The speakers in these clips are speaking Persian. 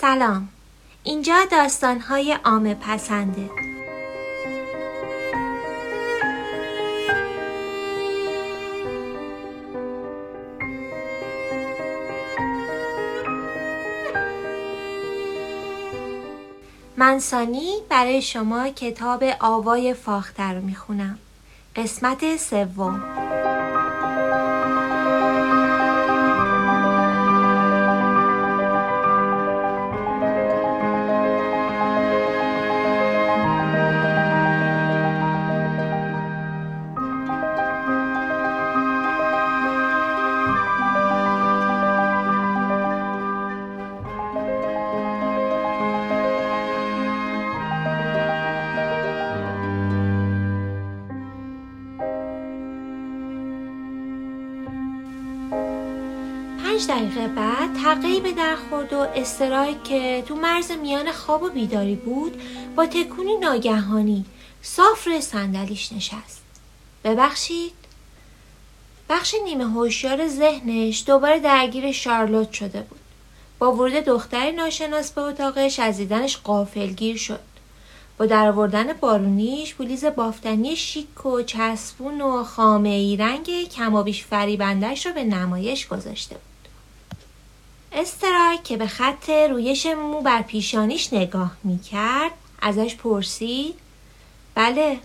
سلام. اینجا داستانهای عام پسنده. منسانی برای شما کتاب آوای فاختر رو می‌خونم. قسمت سوم. خورد و استرایک که تو مرز میان خواب و بیداری بود با تکونی ناگهانی صاف روی صندلیش نشست. ببخشید. بخش نیمه هوشیار ذهنش دوباره درگیر شارلوت شده بود. با ورود دختری ناشناس به اتاقش از دیدنش قافلگیر شد. با درآوردن بارونیش بلیز بافتنی شیک و چسبون و خامه ای رنگ کمابیش فریبندش رو به نمایش گذاشته بود. استرایک که به خط رویش مو بر پیشانیش نگاه می‌کرد ازش پرسید بله.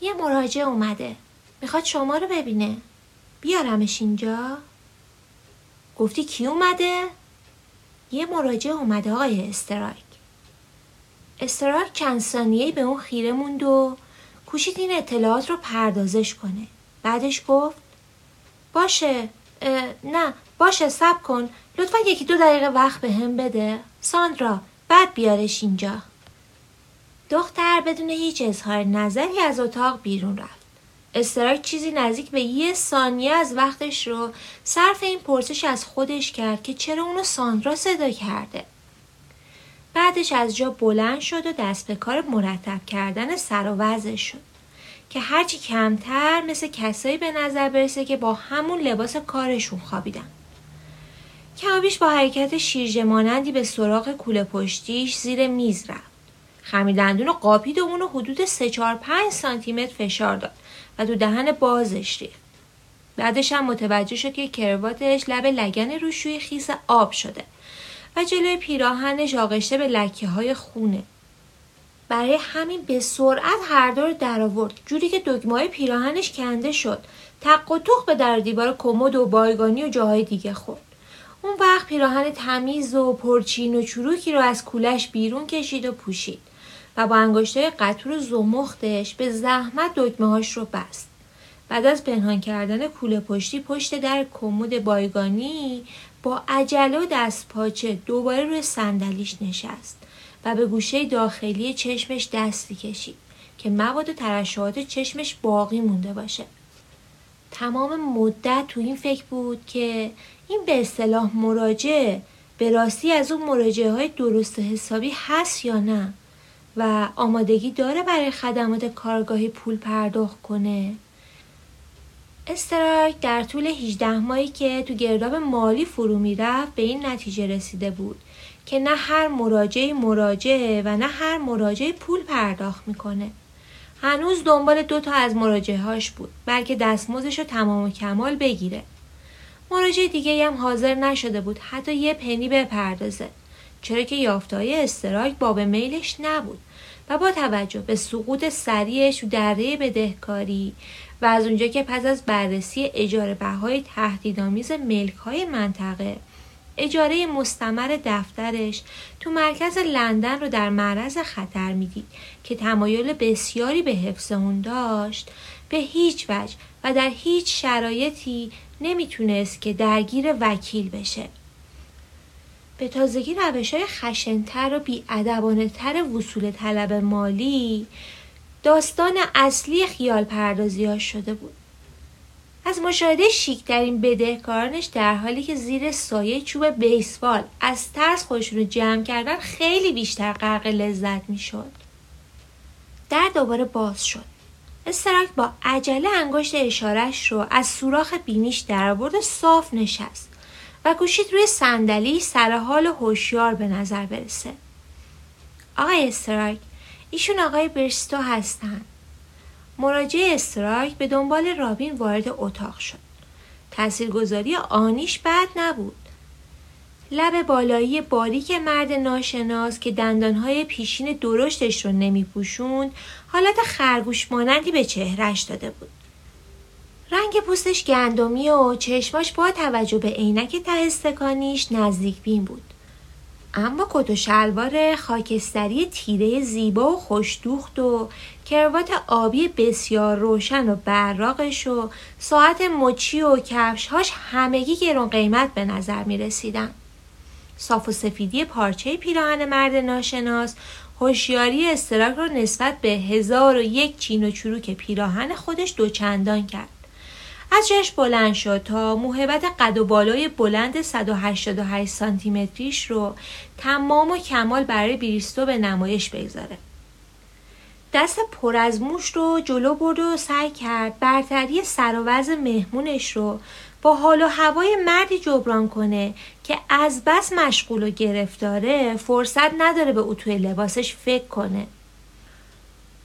یه مراجع اومده. می‌خواد شما رو ببینه. بیارمش اینجا. گفتی کی اومده؟ یه مراجع اومده آقای استرایک استرایک چند ثانیه‌ای به اون خیره موند و کوشید این اطلاعات رو پردازش کنه. بعدش گفت باشه نه باشه سب کن. لطفا یکی دو دقیقه وقت به هم بده. ساندرا بعد بیارش اینجا. دختر بدون هیچ اظهار نظری از اتاق بیرون رفت. استراک چیزی نزدیک به یه ثانیه از وقتش رو صرف این پرسش از خودش کرد که چرا اونو ساندرا صدا کرده. بعدش از جا بلند شد و دست به کار مرتب کردن سر و وضع شد. که هرچی کمتر مثل کسایی به نظر برسه که با همون لباس کارشون خوابیدن. کمابیش با حرکت شیرجه مانندی به سراغ کوله پشتیش زیر میز رفت. خمیدندون و قاپید و اونو حدود 3 4 5 سانتی متر فشار داد و تو دهن بازش ریخت. بعدش هم متوجه شد که کرواتش لب لگن روشوی خیس آب شده و جلوی پیراهنش آغشته به لکه های خونه. برای همین به سرعت هر دور در آورد جوری که دکمه پیراهنش کنده شد. تق و توخ به در دیوار کمد و بایگانی و جاهای دیگه خورد. اون وقت پیراهن تمیز و پرچین و چروکی رو از کولش بیرون کشید و پوشید و با انگشتای قطور و زمختش به زحمت دکمه هاش رو بست. بعد از پنهان کردن کوله پشتی پشت در کمد بایگانی با عجله و دست پاچه دوباره روی صندلیش نشست و به گوشه داخلی چشمش دستی کشید که مواد ترشحات چشمش باقی مونده باشه. تمام مدت تو این فکر بود که این به اصطلاح مراجعه به راستی از اون مراجعه های درست حسابی هست یا نه؟ و آمادگی داره برای خدمات کارگاهی پول پرداخت کنه؟ استرایک در طول 18 ماهی که تو گرداب مالی فرو می‌رفت به این نتیجه رسیده بود که نه هر مراجعه مراجعه و نه هر مراجعه پول پرداخت می‌کنه. هنوز دنبال دو تا از مراجعه هاش بود بلکه دستمزدش رو تمام و کمال بگیره. مراجع دیگه هم حاضر نشده بود حتی یه پنی بپردازه. چرا که یافتهای استرایک باب میلش نبود و با توجه به سقوط سریعش و دره بدهکاری و از اونجا که پس از بررسی اجاره بهای تهدیدآمیز ملک های منطقه اجاره مستمر دفترش تو مرکز لندن رو در معرض خطر می‌دید که تمایل بسیاری به حفظ اون داشت به هیچ وجه و در هیچ شرایطی نمی‌تونست که درگیر وکیل بشه به تازگی روش های خشنتر و بیادبانه تر وصول طلب مالی داستان اصلی خیال پردازی شده بود از مشاهده شیکترین بدهکارانش در حالی که زیر سایه چوب بیسبال از ترس خودشون رو جمع کردن خیلی بیشتر غرق لذت می‌شد. در دوباره باز شد. استراک با عجله انگشت اشارش رو از سوراخ بینیش در آورد و صاف نشست و کوشید روی صندلی سر حال هوشیار به نظر برسه. آقای استرایک ایشون آقای برستو هستن. مراجع استرایک به دنبال رابین وارد اتاق شد. تاثیرگذاری آنیش بد نبود. لب بالایی باریک مرد ناشناس که دندانهای پیشین درشتش رو نمیپوشوند حالت خرگوش مانندی به چهرش داده بود رنگ پوستش گندمی و چشماش با توجه به عینک ته استکانیش نزدیک بین بود اما کت و شلوار خاکستری تیره زیبا و خوشدوخت و کروات آبی بسیار روشن و براقش و ساعت مچی و کفشهاش همگی گرون قیمت به نظر می رسیدن. صاف و سفیدی پارچه پیراهن مرد ناشناس هوشیاری استراک را نسبت به هزار و یک چین و چروک پیراهن خودش دوچندان کرد. از جاش بلند شد تا موهبت قد و بالای بلند 188 سانتی متریش رو تمام و کمال برای بریستو به نمایش بگذاره. دست پر از موش رو جلو برد و سعی کرد برتری سر و مهمونش رو با حال و هوای مردی جبران کنه که از بس مشغول و گرفتاره فرصت نداره به او توی لباسش فکر کنه.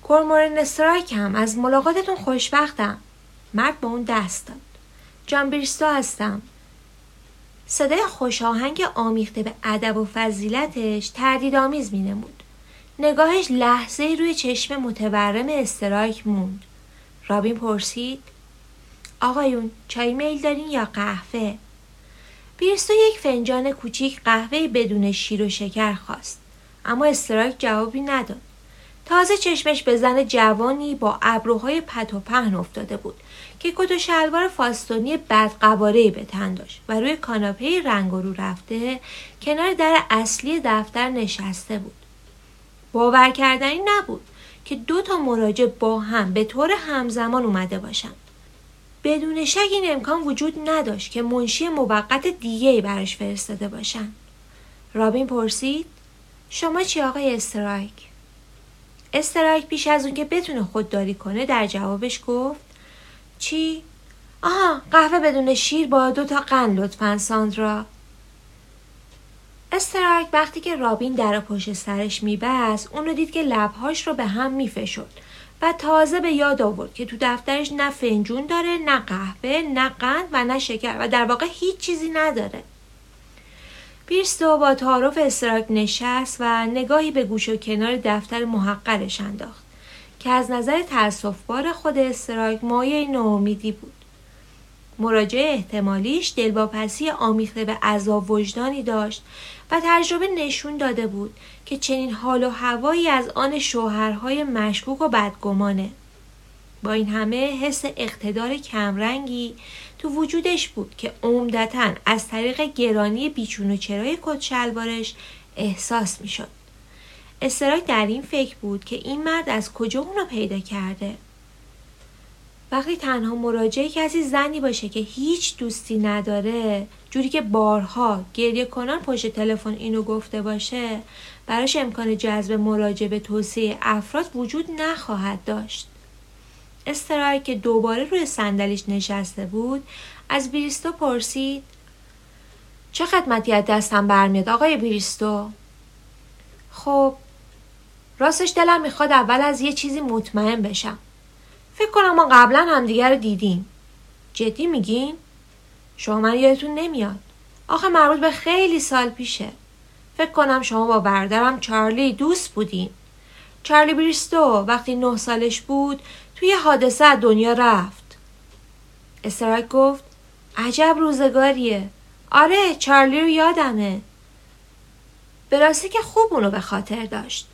کرمورن استرایک هم از ملاقاتتون خوشبختم. مرد به اون دست داد. جان بریستو هستم. صدای خوشاهنگ آمیخته به ادب و فضیلتش می نمود. نگاهش لحظه روی چشم متورم استرایک موند. رابین پرسید آقایون چای میل دارین یا قهوه؟ بیرستو یک فنجان کوچیک قهوه بدون شیر و شکر خواست. اما استرایک جوابی نداد. تازه چشمش به زن جوانی با ابروهای پت و پهن افتاده بود که کت و شلوار فاستونی بدقوارهای به تن داشت و روی کاناپه رنگ رو رفته کنار در اصلی دفتر نشسته بود. باور کردنی نبود که دو تا مراجع با هم به طور همزمان اومده باشند. بدون شک این امکان وجود نداشت که منشی موقت دیگه براش فرستاده باشن. رابین پرسید شما چی آقای استرایک؟ استرایک پیش از اون که بتونه خودداری کنه در جوابش گفت چی؟ آها قهوه بدون شیر با دو تا قند لطفا ساندرا استرایک وقتی که رابین در پشت سرش میبست اونو دید که لبهاش رو به هم میفشد و تازه به یاد آورد که تو دفترش نه فنجون داره نه قهوه نه قند و نه شکر و در واقع هیچ چیزی نداره. بیرستو با تعارف استراک نشست و نگاهی به گوش و کنار دفتر محقرش انداخت که از نظر تأصفبار خود استراک مایه ناامیدی بود. مراجعه احتمالیش دلواپسی آمیخته به عذاب وجدانی داشت و تجربه نشون داده بود که چنین حال و هوایی از آن شوهرهای مشکوک و بدگمانه با این همه حس اقتدار کمرنگی تو وجودش بود که عمدتا از طریق گرانی بیچون و چرای کت شلوارش احساس می‌شد. استراک در این فکر بود که این مرد از کجا اونو پیدا کرده وقتی تنها مراجعه کسی زنی باشه که هیچ دوستی نداره جوری که بارها گریه کنان پشت تلفن اینو گفته باشه براش امکان جذب مراجعه به توصیه افراد وجود نخواهد داشت. استرای که دوباره روی صندلیش نشسته بود از بریستو پرسید چه خدمتی از دستم برمیاد آقای بریستو؟ خب راستش دلم می‌خواد اول از یه چیزی مطمئن بشم. فکر کنم ما قبلا همدیگه رو دیدیم. جدی میگین؟ شما من یادتون نمیاد. آخه مربوط به خیلی سال پیشه. فکر کنم شما با برادرم چارلی دوست بودین. چارلی بریستو وقتی نه سالش بود توی حادثه دنیا رفت. استراک گفت عجب روزگاریه. آره چارلی رو یادمه. به راستی که خوب اونو به خاطر داشت.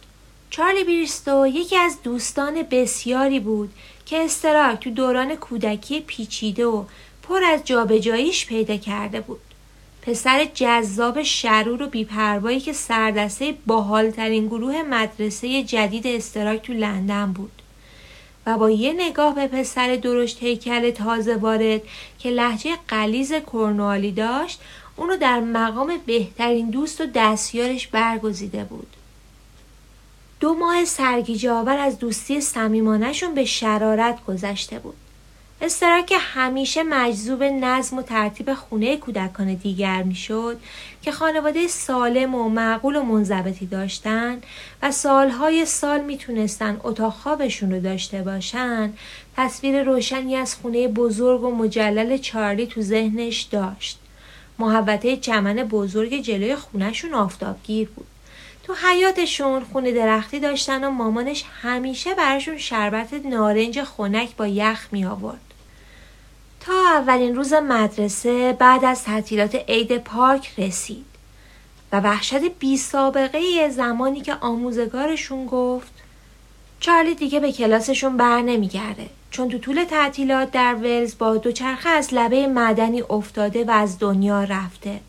چارلی بریستو یکی از دوستان بسیاری بود که استراک تو دوران کودکی پیچیده و پر از جابجاییش پیدا کرده بود. پسر جذاب شرور و بیپروایی که سردسته باحالترین گروه مدرسه جدید استراک تو لندن بود. و با یه نگاه به پسر درشت هیکل تازه وارد که لحجه قلیز کرنوالی داشت اونو در مقام بهترین دوست و دستیارش برگزیده بود. دو ماه سرگیجه آور از دوستی صمیمانهشون به شرارت گذشته بود. استراک که همیشه مجذوب نظم و ترتیب خونه کودکان دیگر می‌شد که خانواده سالم و معقول و منضبطی داشتند و سالهای سال می‌تونستن اتاق خوابشون رو داشته باشن تصویر روشنی از خونه بزرگ و مجلل چارلی تو ذهنش داشت. محوطه چمن بزرگ جلوی خونهشون آفتابگیر بود. تو حیاتشون خونه درختی داشتن و مامانش همیشه براشون شربت نارنج خنک با یخ می آورد. تا اولین روز مدرسه بعد از تعطیلات عید پارک رسید و وحشت بی سابقه زمانی که آموزگارشون گفت چارلی دیگه به کلاسشون بر نمیگرده چون تو طول تعطیلات در ولز با دوچرخه از لبه معدنی افتاده و از دنیا رفته.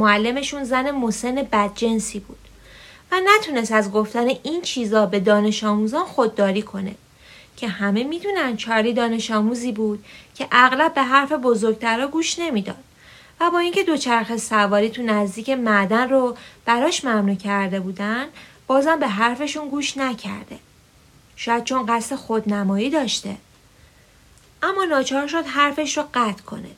معلمشون زن مسن بدجنسی بود و نتونست از گفتن این چیزا به دانش آموزان خودداری کنه که همه می‌دونن چارلی دانش آموزی بود که اغلب به حرف بزرگترها گوش نمی‌داد و با اینکه دوچرخه سواری تو نزدیک معدن رو براش ممنوع کرده بودن بازم به حرفشون گوش نکرده. شاید چون قصد خودنمایی داشته. اما ناچار شد حرفش رو قطع کنه.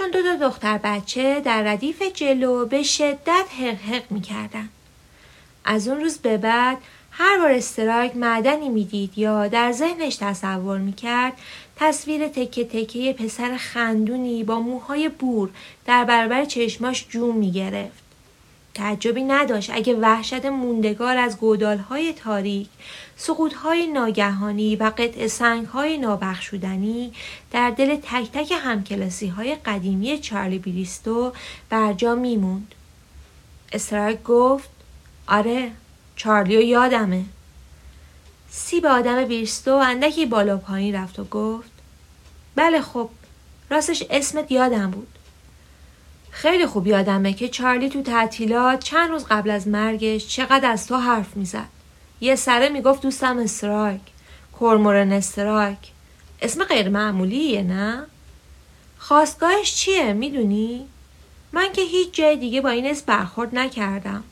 چون دو تا دختر بچه در ردیف جلو به شدت حق حق می‌کردن. از اون روز به بعد هر بار استراک معدنی می‌دید یا در ذهنش تصور می‌کرد تصویر تکه تکه پسر خندونی با موهای بور در برابر چشماش جون می‌گرفت. تعجبی نداشت اگه وحشت موندگار از گودالهای تاریک، سقوطهای ناگهانی و قطع سنگهای نابخشودنی در دل تک تک همکلاسی های قدیمی چارلی بریستو برجا میموند. استرایک گفت آره چارلی و یادمه. سی به آدم بیرستو اندکی بالا پایین رفت و گفت بله خب راستش اسمت یادم بود. خیلی خوب یادمه که چارلی تو تعطیلات چند روز قبل از مرگش چقدر از تو حرف می‌زد. یه سره می‌گفت دوستم استرایک. کورمورن استرایک. اسم غیر معمولیه نه؟ خواستگاهش چیه می‌دونی؟ من که هیچ جای دیگه با این اسم برخورد نکردم.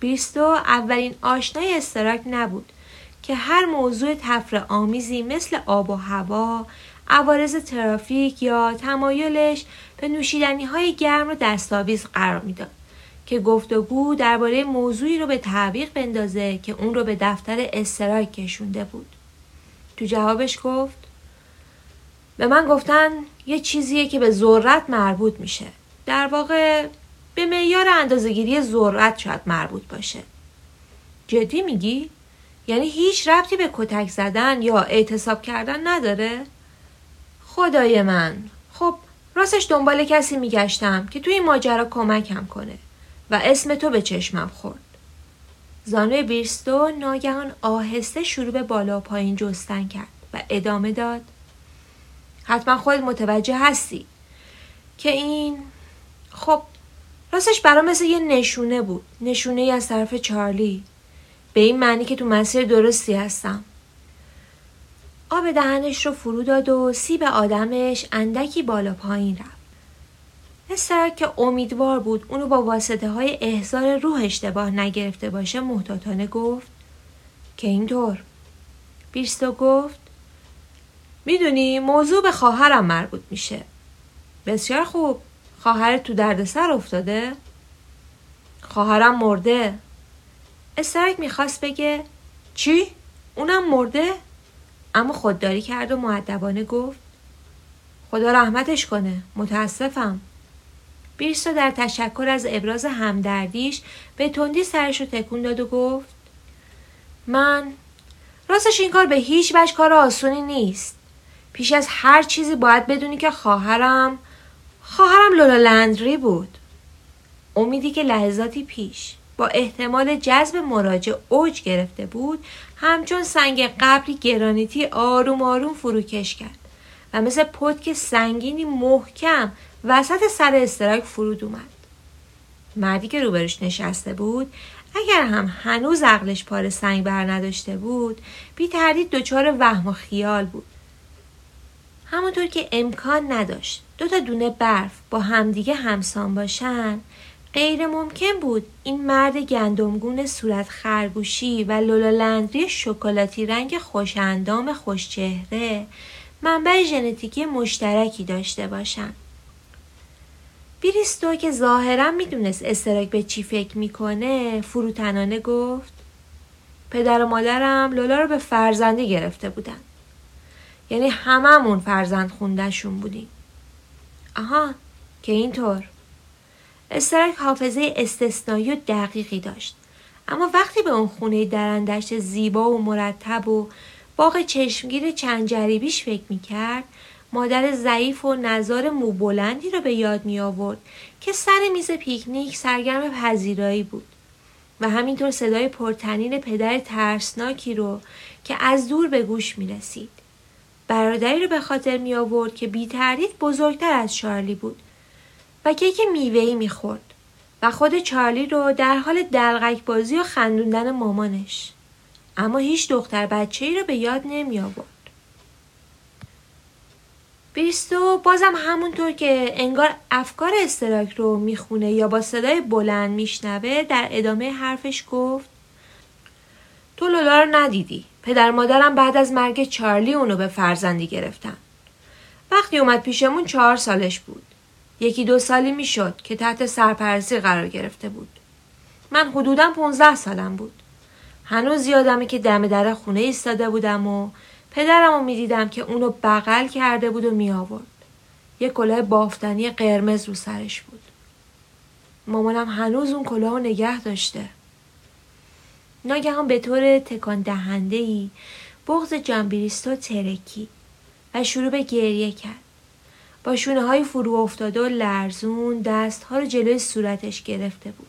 بیستو اولین آشنای استراک نبود که هر موضوع تفر آمیزی مثل آب و هوا، عوارض ترافیک یا تمایلش به نوشیدنی های گرم رو دستاویز قرار می‌داد که گفتگو درباره موضوعی رو به تعویق بندازه که اون رو به دفتر استرایک کشونده بود. تو جوابش گفت به من گفتن یه چیزیه که به ذرت مربوط میشه. در واقع به معیار اندازهگیری ذرت شاید مربوط باشه. جدی میگی؟ یعنی هیچ ربطی به کتک زدن یا اعتصاب کردن نداره؟ خدای من. خب راستش دنبال کسی میگشتم که توی این ماجرا کمکم کنه و اسم تو به چشمم خورد. زانوی بیرستو ناگهان آهسته شروع به بالا پایین جستن کرد و ادامه داد. حتما خود متوجه هستی که این خب راستش برام مثل یه نشونه بود. نشونه ای از طرف چارلی. به این معنی که تو مسیر درستی هستم. آب دهنش رو فرو داد و سیب آدمش اندکی بالا پایین رفت. استرک که امیدوار بود اونو با واسطه های احضار روح اشتباه نگرفته باشه محتاطانه گفت که اینطور بیرستو گفت می‌دونی موضوع به خواهرم مربوط میشه بسیار خوب خواهرت تو دردسر افتاده خواهرم مرده استرک می‌خواست بگه چی؟ اونم مرده؟ اما خودداری کرد و معدبانه گفت خدا رحمتش کنه متاسفم. بیرسا در تشکر از ابراز همدردیش به تندی سرش رو تکون داد و گفت من راستش این کار به هیچ وجه کار آسونی نیست. پیش از هر چیزی باید بدونی که خواهرم خواهرم لولا لندری بود. امیدی که لحظاتی پیش با احتمال جذب مراجع اوج گرفته بود همچون سنگ قبلی گرانیتی آروم آروم فروکش کرد. و مثل پتک سنگینی محکم وسط سر استراک فرود اومد. مردی که روبرش نشسته بود اگر هم هنوز عقلش پار سنگ بر نداشته بود بی تردید دچار وهم و خیال بود. همونطور که امکان نداشت دو تا دونه برف با همدیگه همسان باشن غیر ممکن بود این مرد گندمگون صورت خرگوشی و لولالندری شکلاتی رنگ خوشاندام خوشچهره منبع ژنتیکی مشترکی داشته باشن. بریستو که ظاهرا می‌دونست استراک به چی فکر می‌کنه فروتنانه گفت پدر و مادرم لولا رو به فرزندی گرفته بودن. یعنی هممون فرزند خوندهشون بودیم. آها که اینطور. استرک حافظه استثنایی و دقیقی داشت. اما وقتی به اون خونه درندشت زیبا و مرتب و باغ چشمگیر چند جریبیش فکر می‌کرد مادر ضعیف و نظار موبلندی رو به یاد می آورد که سر میز پیکنیک سرگرم پذیرایی بود. و همینطور صدای پرتنین پدر ترسناکی رو که از دور به گوش می رسید. برادری رو به خاطر می آورد که بی بزرگتر از چارلی بود. و کیک میوهی می خورد و خود چارلی رو در حال دلغک بازی و خندوندن مامانش. اما هیچ دختر بچه ای رو به یاد نمی آورد. بریستو بازم همونطور که انگار افکار استراک رو می‌خونه یا با صدای بلند میشنوه در ادامه حرفش گفت تو لولا رو ندیدی پدر مادرم بعد از مرگ چارلی اونو به فرزندی گرفتن وقتی اومد پیشمون چهار سالش بود یکی دو سالی می‌شد که تحت سرپرستی قرار گرفته بود من حدودا 15 سالم بود هنوز یادمه که دم در خونه ایستاده بودم و پدرم رو می‌دیدم که اونو بغل کرده بود و می آورد. یه کلاه بافتنی قرمز رو سرش بود. مامانم هنوز اون کلاه رو نگه داشته. ناگهان به طور تکان دهنده ای بغز جانبریستو ترکی و شروع به گریه کرد. با شونه های فرو افتاده و لرزون دست ها رو جلوی صورتش گرفته بود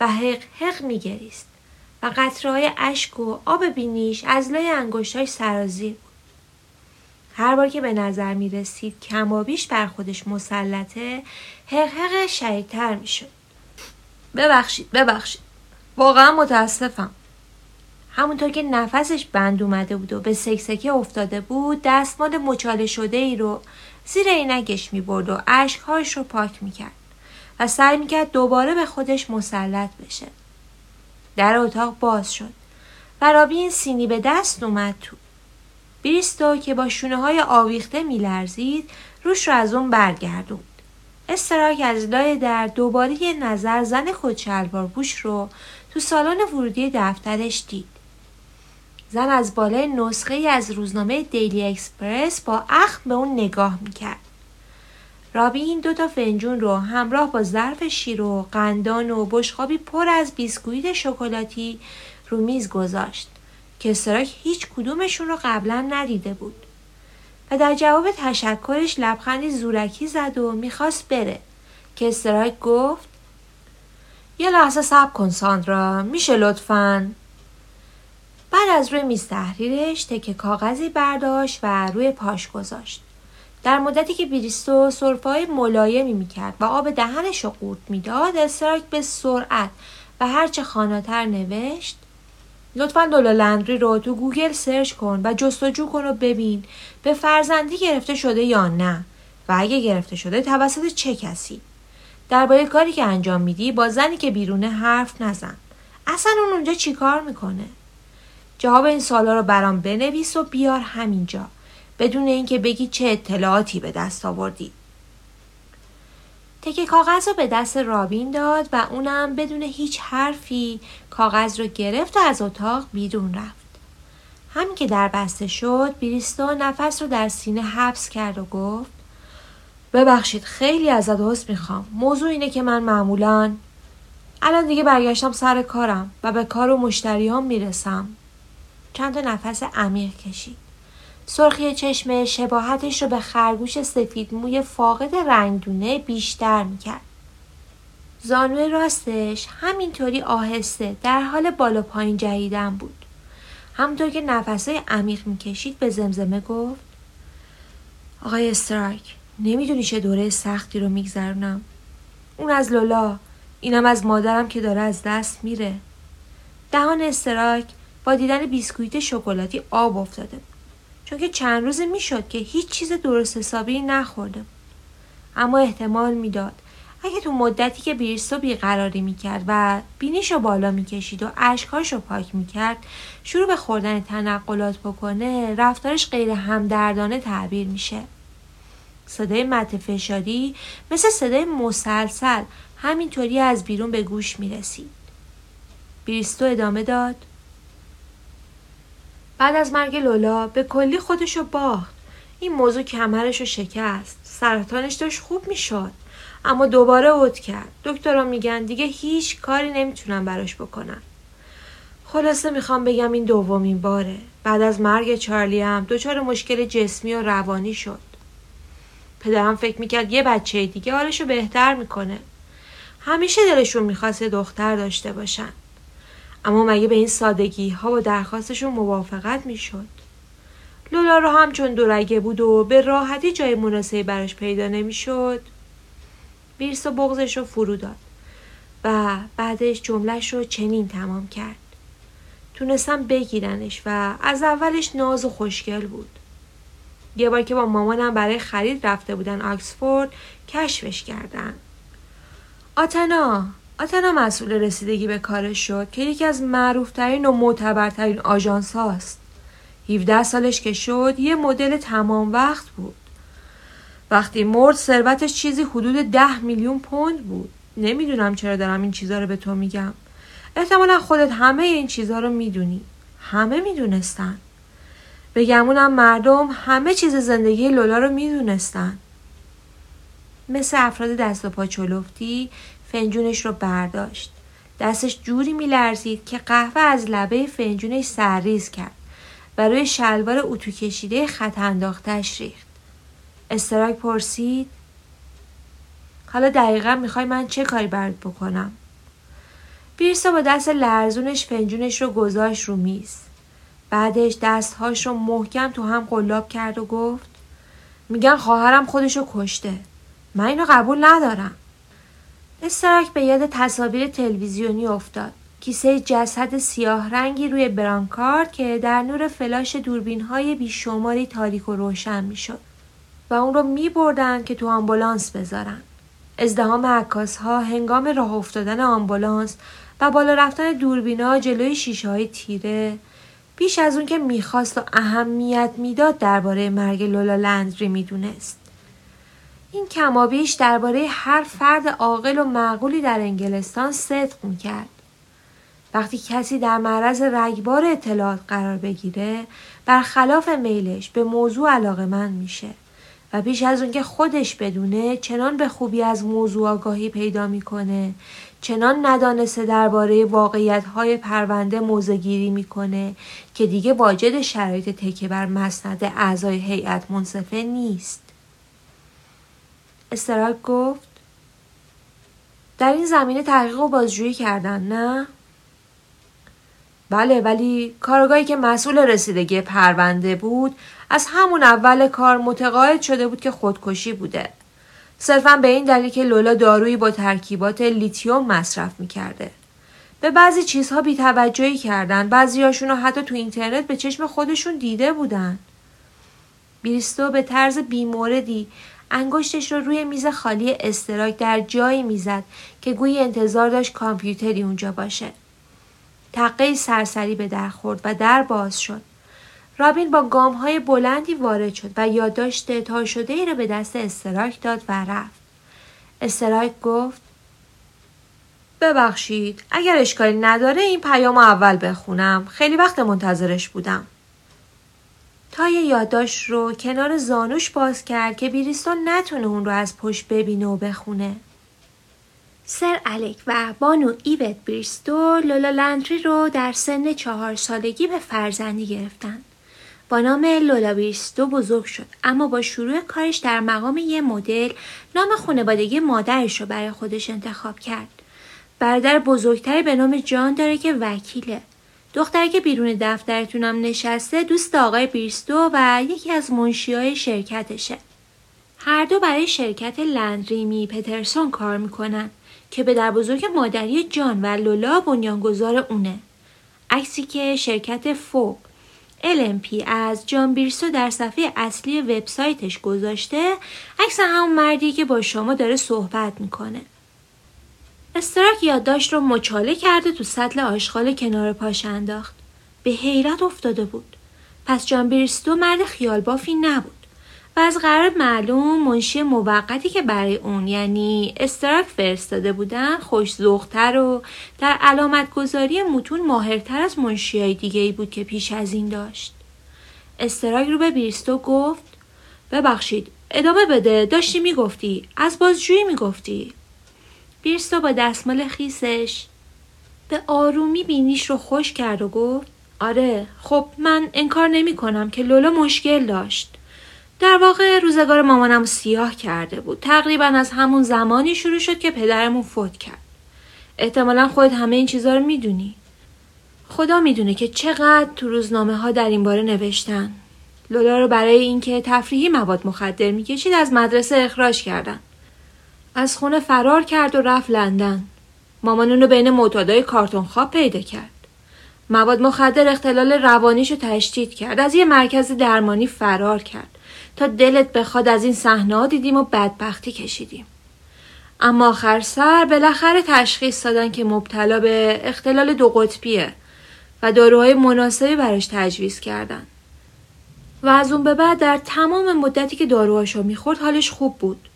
و حق حق می گریست. و قطرهای اشک و آب بینیش از لای انگشتاش سرازیر بود. هر بار که به نظر می رسید کمابیش بر خودش مسلطه حقحق شدیدتر می شد. ببخشید ببخشید واقعا متاسفم همونطور که نفسش بند اومده بود و به سکسکه افتاده بود دستمال مچاله شده ای رو زیر عینکش می برد و اشکهاش رو پاک می کرد و سعی می کرد دوباره به خودش مسلط بشه. در اتاق باز شد و رابین سینی به دست اومد تو. بریستو که با شونه های آویخته میلرزید روش رو از اون برگردوند. استرایک از لای در دوباره یه نظر زن کت‌وشلوار پوش رو تو سالن ورودی دفترش دید. زن از بالای نسخه از روزنامه دیلی اکسپرس با اخم به اون نگاه می‌کرد. رابین دو تا فنجون رو همراه با ظرف شیر و قندان و بشقابی پر از بیسکویت شکلاتی رو میز گذاشت که استرایک هیچ کدومشون رو قبلا ندیده بود و در جواب تشکرش لبخندی زورکی زد و می‌خواست بره که استرایک گفت یه لحظه صبر کن ساندرا میشه لطفا بعد از روی میز تحریرش تکه کاغذی برداشت و روی پاش گذاشت. در مدتی که بریستو سرفای ملایمی می‌کرد و آب دهنش رو قورت می‌داد استرایک به سرعت و هرچه خواناتر نوشت لطفا لولا لندری رو تو گوگل سرچ کن و جستجو کن و ببین به فرزندی گرفته شده یا نه و اگه گرفته شده توسط چه کسی. درباره کاری که انجام میدی با زنی که بیرونه حرف نزن. اصلا اون اونجا چیکار می‌کنه؟ جواب این سالا رو برام بنویس و بیار همینجا بدون اینکه بگی چه اطلاعاتی به دست آوردی. تکه کاغذ رو به دست رابین داد و اونم بدون هیچ حرفی کاغذ رو گرفت و از اتاق بیرون رفت. همین که در بسته شد بریستو نفس رو در سینه حبس کرد و گفت ببخشید خیلی ازت حس می‌خوام موضوع اینه که من معمولا الان دیگه برگشتم سر کارم و به کار و مشتریام می‌رسم چند تا نفس عمیق کشید سرخی چشم شباهتش رو به خرگوش سفید موی فاقد رنگدونه بیشتر می‌کرد. زانوی راستش همینطوری آهسته در حال بالا پایین جهیدن بود. همونطور که نفسهای عمیق می‌کشید به زمزمه گفت آقای استرایک نمی‌دونی چه دوره سختی رو میگذرونم اون از لولا اینم از مادرم که داره از دست میره دهان استرایک با دیدن بیسکویت شکلاتی آب افتاده. چون که چند روزی می‌شد که هیچ چیز درست حسابی نخورده. بود. اما احتمال می‌داد اگه تو مدتی که بیرستو بیقراری می‌کرد و بینیشو بالا می‌کشید و اشکاشو پاک می‌کرد شروع به خوردن تنقلات بکنه رفتارش غیر همدردانه تعبیر میشه. صدای مت فشاری مثل صدای مسلسل همینطوری از بیرون به گوش می‌رسید. بیرستو ادامه داد. بعد از مرگ لولا به کلی خودشو باخت. این موضوع کمرشو شکست. سرطانش داشت خوب می‌شد. اما دوباره اوت کرد. دکترها میگن دیگه هیچ کاری نمی‌تونن براش بکنن. خلاصه می‌خوام بگم این دومین باره. بعد از مرگ چارلی هم دچار مشکل جسمی و روانی شد. پدرم فکر می‌کرد یه بچه دیگه حالشو بهتر می‌کنه. همیشه دلشون می‌خواست دختر داشته باشن. اما مگه به این سادگی ها و درخواستشون موافقت می‌شد؟ لولا رو هم چون دورگه بود و به راحتی جای مناسبی براش پیدا نمی‌شد. بیرس و بغزش رو فرو داد و بعدش جملش رو چنین تمام کرد. تونستم بگیرنش و از اولش ناز و خوشگل بود. یه بار که با مامانم برای خرید رفته بودن آکسفورد کشفش کردن. آتنا! آتنا مسئول رسیدگی به کارش شد که یکی از معروفترین و معتبرترین آژانس هاست. 17 سالش که شد یه مدل تمام وقت بود. وقتی مرد ثروتش چیزی حدود ده میلیون پوند بود. نمی‌دونم چرا دارم این چیزها رو به تو میگم. احتمالا خودت همه این چیزها رو می‌دونی. همه می‌دونستن. بگمونم مردم همه چیز زندگی لولا رو می‌دونستن. مثل افراد دست و پا چلفتی فنجونش رو برداشت. دستش جوری میلرزید که قهوه از لبه فنجونش سرریز کرد و روی شلوار اتو کشیده خط انداختش ریخت. استراک پرسید حالا دقیقا می‌خوای من چه کاری برات بکنم؟ بیرسا با دست لرزونش فنجونش رو گذاشت رو میز. بعدش دستهاش رو محکم تو هم قلاب کرد و گفت میگن خواهرم خودشو کشته. من اینو قبول ندارم. استراک به یاد تصاویر تلویزیونی افتاد کیسه جسد سیاه رنگی روی برانکارد که در نور فلاش دوربین های بیشماری تاریک و روشن می‌شد و اون رو می بردن که تو آمبولانس بذارن. ازدهام عکاس ها هنگام راه افتادن آمبولانس و بالا رفتن دوربینا جلوی شیشه های تیره بیش از اون که می‌خواست و اهمیت می‌داد درباره مرگ لولا لندری می‌دونست. این کمابیش درباره هر فرد عاقل و معقولی در انگلستان صدق می‌کرد. وقتی کسی در معرض رگبار اطلاعات قرار بگیره برخلاف میلش به موضوع علاقه من میشه و بیش از اون که خودش بدونه چنان به خوبی از موضوع آگاهی پیدا می‌کنه چنان ندانسته درباره واقعیت های پرونده موزگیری می‌کنه که دیگه واجد شرایط تکه بر مسند اعضای هیئت منصفه نیست استراک گفت در این زمینه تحقیق و بازجویی کردن نه؟ بله ولی کارآگاهی که مسئول رسیدگی پرونده بود از همون اول کار متقاعد شده بود که خودکشی بوده. صرفا به این دلیل که لولا دارویی با ترکیبات لیتیوم مصرف می‌کرده. به بعضی چیزها بیتوجهی کردن بعضیاشون رو حتی تو اینترنت به چشم خودشون دیده بودن. بریستو به طرز بیموردی انگشتش رو روی میز خالی استرایک در جایی می‌زد که گویی انتظار داشت کامپیوتری اونجا باشه. تقه سرسری به در خورد و در باز شد. رابین با گام های بلندی وارد شد و یادداشت تا شده ای را به دست استراک داد و رفت. استراک گفت ببخشید اگر اشکالی نداره این پیام اول بخونم خیلی وقت منتظرش بودم تای یادداشت رو کنار زانوش باز کرد که بیریستون نتونه اون رو از پشت ببینه و بخونه سر الک و بانو ایوت بریستو لولا لندری رو در سن چهار سالگی به فرزندی گرفتن. با نام لولا بریستو بزرگ شد اما با شروع کارش در مقام یه مدل نام خانوادگی مادرش رو برای خودش انتخاب کرد. برادر بزرگتری به نام جان داره که وکیله. دختری که بیرون دفترتونم نشسته دوست آقای بریستو و یکی از منشیای شرکتشه. هر دو برای شرکت لندریمی پترسون کار می‌کنن. که به در بزرگ مادری جان و لولا بنیانگذار اونه. عکسی که شرکت فوق LMP از جان بیرسو در صفحه اصلی وبسایتش گذاشته عکس همون مردی که با شما داره صحبت می‌کنه. استراک یادداشت رو مچاله کرده تو سطل آشغال کنار پاش انداخت. به حیرت افتاده بود. پس جان بیرستو مرد خیال بافی نبود. و از قرار معلوم منشی موقتی که برای اون یعنی استراک فرستاده بودن خوش زوختر و در علامت گذاری متون ماهرتر از منشی های دیگه ای بود که پیش از این داشت. استراک رو به بیرستو گفت ببخشید ادامه بده داشتی می‌گفتی از بازجویی می‌گفتی بیرستو با دستمال خیسش. به آرومی بینیش رو خوش کرد و گفت آره خب من انکار نمی کنم که لولا مشکل داشت. در واقع روزگار مامانم سیاه کرده بود. تقریبا از همون زمانی شروع شد که پدرمون فوت کرد. احتمالا خودت همه این چیزها رو می‌دونی. خدا می‌دونه که چقدر تو روزنامه ها در این باره نوشتن. لولا رو برای اینکه تفریحی مواد مخدر می‌کشید از مدرسه اخراج کردن. از خونه فرار کرد و رفت لندن. مامان اونو بین معتادای کارتون خواب پیدا کرد. مواد مخدر اختلال روانیش رو تشدید کرد. از یه مرکز درمانی فرار کرد. تا دلت بخواد از این صحنه دیدیم و بدبختی کشیدیم. اما آخر سر بالاخره تشخیص دادن که مبتلا به اختلال دو قطبیه و داروهای مناسبی براش تجویز کردن. و از اون به بعد در تمام مدتی که داروهاشو می‌خورد حالش خوب بود.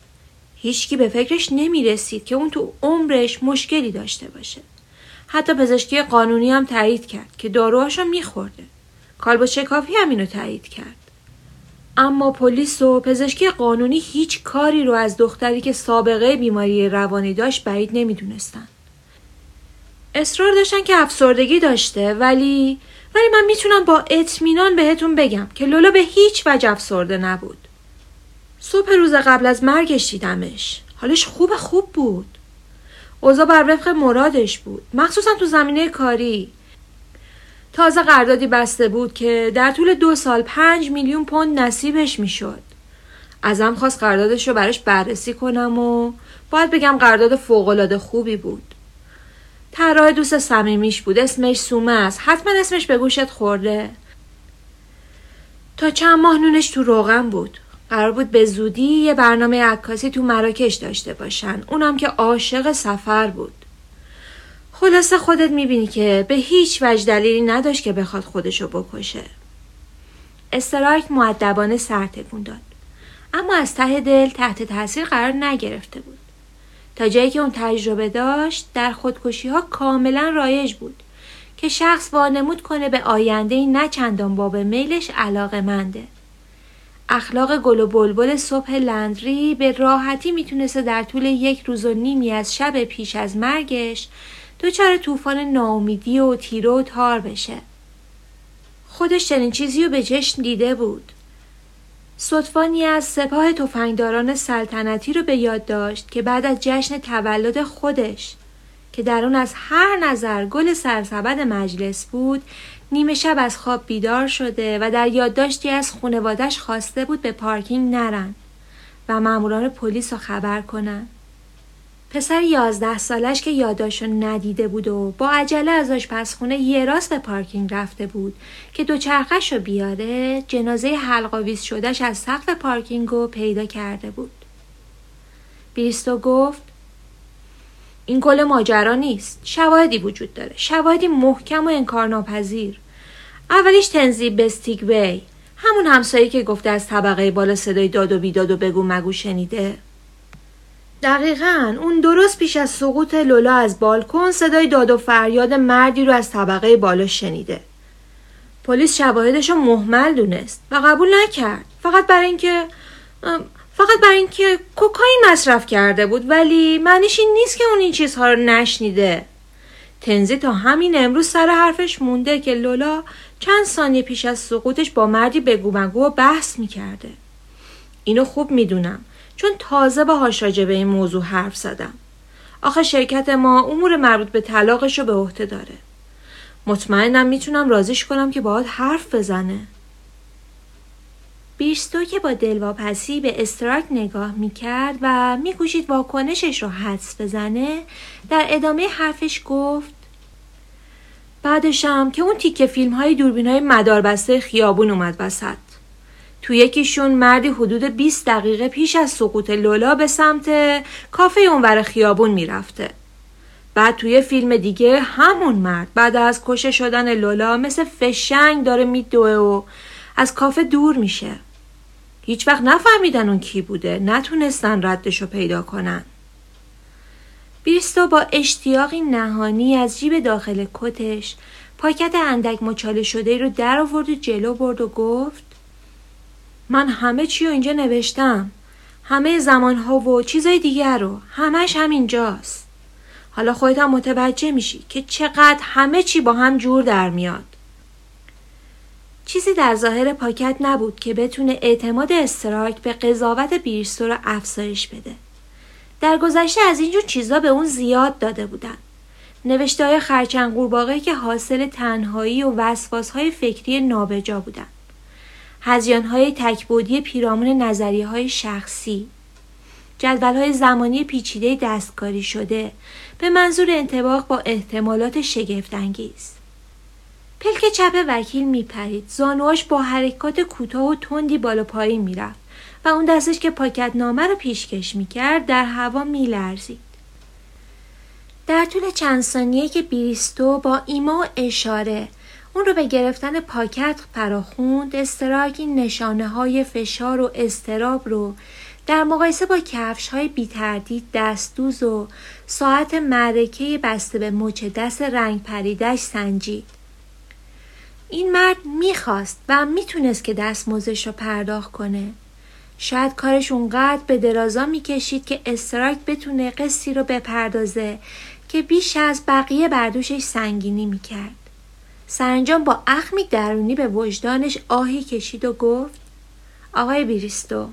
هیچکی به فکرش نمی‌رسید که اون تو عمرش مشکلی داشته باشه حتی پزشکی قانونی هم تایید کرد که داروهاشو میخورده کالبد شکافی هم اینو تایید کرد اما پلیس و پزشکی قانونی هیچ کاری رو از دختری که سابقه بیماری روانی داشت بعید نمی‌دونستن. اصرار داشتن که افسردگی داشته ولی ولی من می‌تونم با اطمینان بهتون بگم که لولا به هیچ وجه افسرده نبود. صبح روز قبل از مرگش دیدمش. حالش خوب خوب بود. اوضاع بر وفق مرادش بود. مخصوصا تو زمینه کاری. تازه قراردادی بسته بود که در طول دو سال پنج میلیون پوند نصیبش می‌شد. ازم خواست قراردادش رو براش بررسی کنم و باید بگم قرارداد فوقالعاده خوبی بود. طراح دوست صمیمیش بود اسمش سومه است حتما اسمش به گوشت خورده تا چند ماه نونش تو روغن بود قرار بود به زودی یه برنامه عکاسی تو مراکش داشته باشن اونم که عاشق سفر بود خلاصه خودت می‌بینی که به هیچ وجه دلیلی نداشت که بخواد خودشو بکشه. استرایک معدبانه سر تکون داد. اما از ته دل تحت تاثیر قرار نگرفته بود. تا جایی که اون تجربه داشت در خودکشی ها کاملا رایج بود که شخص وانمود کنه به آینده نه چندان باب میلش علاقه منده. اخلاق گل و بلبل صبح لندری به راحتی می‌تونسته در طول یک روز و نیمی از شب پیش از مرگش دچار طوفان ناامیدی و تیره و تار بشه. خودش چنین چیزی رو به چشم دیده بود. صدفانی از سپاه تفنگداران سلطنتی رو به یاد داشت که بعد از جشن تولد خودش که در اون از هر نظر گل سرسبد مجلس بود نیمه شب از خواب بیدار شده و در یادداشتی از خونوادش خواسته بود به پارکینگ نرن و ماموران پلیس رو خبر کنن پسر یازده سالش که یاداشو ندیده بود و با عجله از آشپزخونه یه راست به پارکینگ رفته بود که دوچرخش رو بیاره جنازه حلقاویز شدهش از سقف پارکینگ رو پیدا کرده بود. بیستو گفت این کل ماجرا نیست. شواهدی وجود داره. شواهدی محکم و انکارناپذیر. اولیش تنزیب به وی همون همسایی که گفته از طبقه بالا صدای داد و بیداد و بگو مگو شنیده. دقیقا اون درست پیش از سقوط لولا از بالکن صدای داد و فریاد مردی رو از طبقه بالا شنیده پلیس شواهدش رو محمل دونست و قبول نکرد فقط برای اینکه فقط برای اینکه کوکائین مصرف کرده بود ولی معنیش این نیست که اون این چیزها رو نشنیده تنزی تا همین امروز سر حرفش مونده که لولا چند ثانیه پیش از سقوطش با مردی مگو و بحث می‌کرده اینو خوب می‌دونم چون تازه باهاش راجع به این موضوع حرف زدم. آخه شرکت ما امور مربوط به طلاقش رو به عهده داره. مطمئنم می‌تونم رازیش کنم که باهات حرف بزنه. بیرستو که با دلواپسی به استراک نگاه می‌کرد و میکوشید واکنشش رو حدس بزنه در ادامه حرفش گفت بعدشم که اون تیکه فیلم های دوربین های مداربسته خیابون اومد وسط تو یکیشون مردی حدود 20 دقیقه پیش از سقوط لولا به سمت کافه اونور خیابون می‌رفته. بعد توی فیلم دیگه همون مرد بعد از کشه شدن لولا مثل فشنگ داره میدوه و از کافه دور میشه. هیچ وقت نفهمیدن اون کی بوده نتونستن ردشو پیدا کنن. بیستو با اشتیاقی نهانی از جیب داخل کتش پاکت اندک مچاله شده رو در آورد و جلو برد و گفت من همه چی رو اینجا نوشتم. همه زمانها و چیزای دیگر رو. همش همینجاست. حالا خودت هم متوجه میشی که چقدر همه چی با هم جور در میاد. چیزی در ظاهر پاکت نبود که بتونه اعتماد استراک به قضاوت بیرستو رو افزایش بده. در گذشته از اینجور چیزا به اون زیاد داده بودن. نوشته های خرچنگ که حاصل تنهایی و وسواس های فکری نابجا بودن. هزیان های تکبودی پیرامون نظریه های شخصی. جدول های زمانی پیچیده دستکاری شده به منظور انتباق با احتمالات شگفتانگیز. پلک چپ وکیل میپرید زانواش با حرکات کوتاه و تندی بالا پایین می‌رفت و اون دستش که پاکت نامه رو پیشکش می‌کرد در هوا میلرزید در طول چند ثانیه که بیریستو با ایما اشاره اون رو به گرفتن پاکت فراخوند استراک نشانه های فشار و استراب رو در مقایسه با کفش های بیتردید دستدوز و ساعت معرکه بسته به مچ دست رنگ پریدش سنجید. این مرد می‌خواست و می‌تونست که دستمزدش رو پرداخت کنه. شاید کارش اونقدر به درازا می‌کشید که استراک بتونه قصی رو بپردازه که بیش از بقیه بردوشش سنگینی می‌کرد. سرانجام با اخمی درونی به وجدانش آهی کشید و گفت آقای بیریستو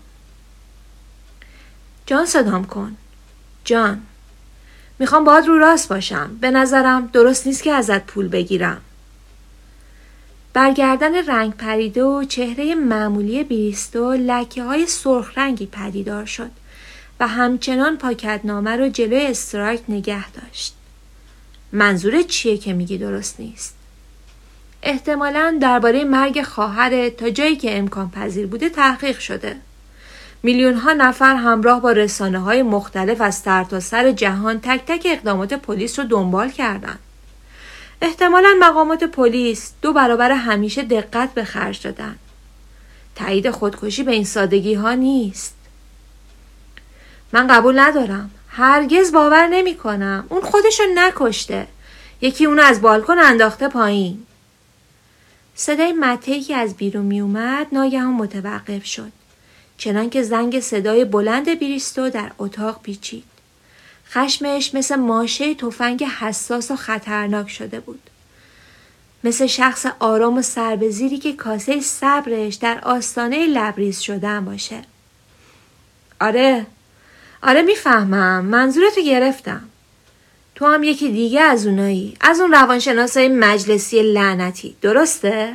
جان صدام کن جان می‌خوام باید رو راست باشم به نظرم درست نیست که ازت پول بگیرم برگردن رنگ پریده و چهره معمولی بیریستو لکه های سرخ رنگی پدیدار شد و همچنان پاکتنامه رو جلوی استرایک نگه داشت. منظور چیه که میگی درست نیست؟ احتمالا درباره مرگ خواهر تا جایی که امکان پذیر بوده تحقیق شده. میلیون ها نفر همراه با رسانه های مختلف از سرتاسر سر جهان تک تک اقدامات پلیس رو دنبال کردند. احتمالا مقامات پلیس دو برابر همیشه دقت به خرج دادن. تایید خودکشی به این سادگی ها نیست. من قبول ندارم. هرگز باور نمی کنم. اون خودشو نکشته. یکی اونو از بالکن انداخته پایین. صدای مته که از بیرون می اومد ناگهان متوقف شد. چنان که زنگ صدای بلند بریستو در اتاق پیچید. خشمش مثل ماشه تفنگ حساس و خطرناک شده بود. مثل شخص آرام و سربزیری که کاسه صبرش در آستانه لبریز شدن باشه. آره آره می‌فهمم منظورتو گرفتم تو هم یکی دیگه از اونایی از اون روانشناسای مجلسی لعنتی درسته؟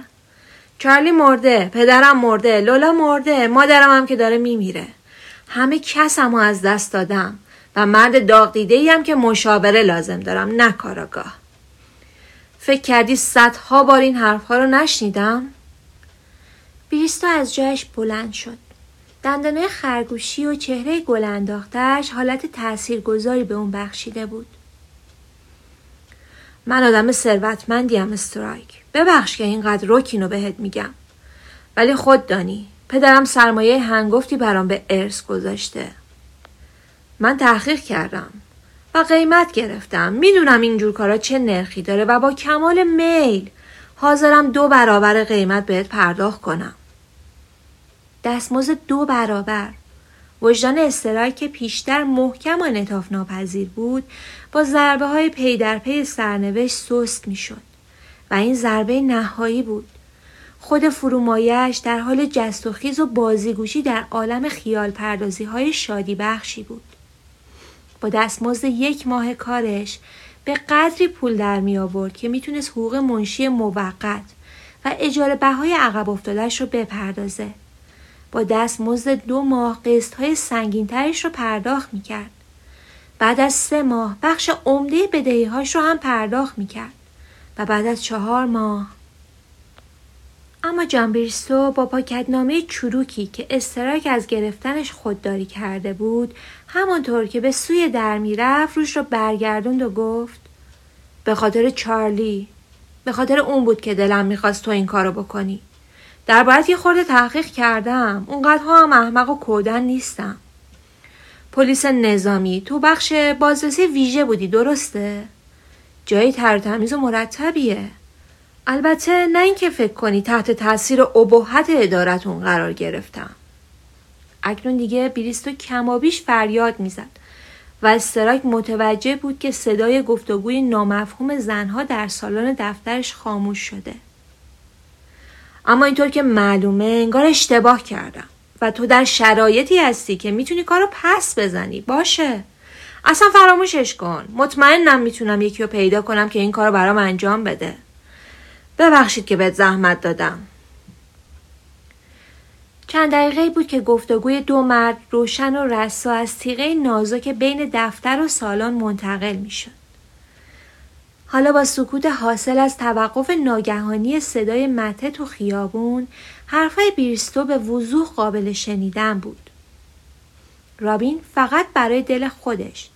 چارلی مرده پدرم مرده لولا مرده مادرم هم که داره میمیره همه کسمو از دست دادم و مرد داغ دیده هم که مشاوره لازم دارم نه کاراگاه. فکر کردی صدها بار این حرفها رو نشنیدم؟ بیریستا از جایش بلند شد. دندانه خرگوشی و چهره گل انداختهش حالت تاثیرگذاری به اون بخشیده بود. من آدم ثروتمندیم استرایک. ببخش که اینقدر روکینو بهت میگم. ولی خود دانی پدرم سرمایه هنگفتی برام به ارث گذاشته. من تحقیق کردم و قیمت گرفتم. می‌دونم اینجور کارا چه نرخی داره و با کمال میل حاضرم دو برابر قیمت بهت پرداخت کنم. دستمزد دو برابر. وجدان استرای که پیشتر محکم و انطاف ناپذیر بود با ضربه های پی در پی سرنوشت سست می‌شد و این ضربه نهایی بود. خود فرومایش در حال جست و خیز و بازیگوشی در عالم خیال پردازی های شادی بخشی بود. با دستمزد یک ماه کارش به قدری پول در می آورد که می‌تونست حقوق منشی موقت و اجاره بهای عقب افتادش رو بپردازه با دستمزد دو ماه قسط های سنگینترش رو پرداخت می‌کرد. بعد از سه ماه بخش عمده بدهی هاش رو هم پرداخت می‌کرد و بعد از چهار ماه اما جان بریستو با پاکتنامه چروکی که استراک از گرفتنش خودداری کرده بود همانطور که به سوی در می‌رفت روش رو برگردوند و گفت به خاطر چارلی به خاطر اون بود که دلم می‌خواست تو این کارو بکنی. دربارت یه خورده تحقیق کردم. اونقدرها هم احمق و کودن نیستم. پلیس نظامی تو بخش بازرسی ویژه بودی درسته؟ جایی تر تمیز و مرتبیه. البته نه اینکه فکر کنی تحت تاثیر ابهت ادارتون قرار گرفتم. اکنون دیگه بریستو کمابیش فریاد می‌زد. و استراک متوجه بود که صدای گفتگوی نامفهوم زنها در سالن دفترش خاموش شده. اما اینطور که معلومه انگار اشتباه کردم و تو در شرایطی هستی که می‌تونی کارو پس بزنی. باشه. اصلا فراموشش کن. مطمئنم می‌تونم یکی رو پیدا کنم که این کارو برام انجام بده. ببخشید که بهت زحمت دادم. چند دقیقه بود که گفتگوی دو مرد روشن و رسا از تیغه نازک بین دفتر و سالن منتقل می‌شد. حالا با سکوت حاصل از توقف ناگهانی صدای مته تو خیابون حرفای بیرستو به وضوح قابل شنیدن بود. رابین فقط برای دل خودش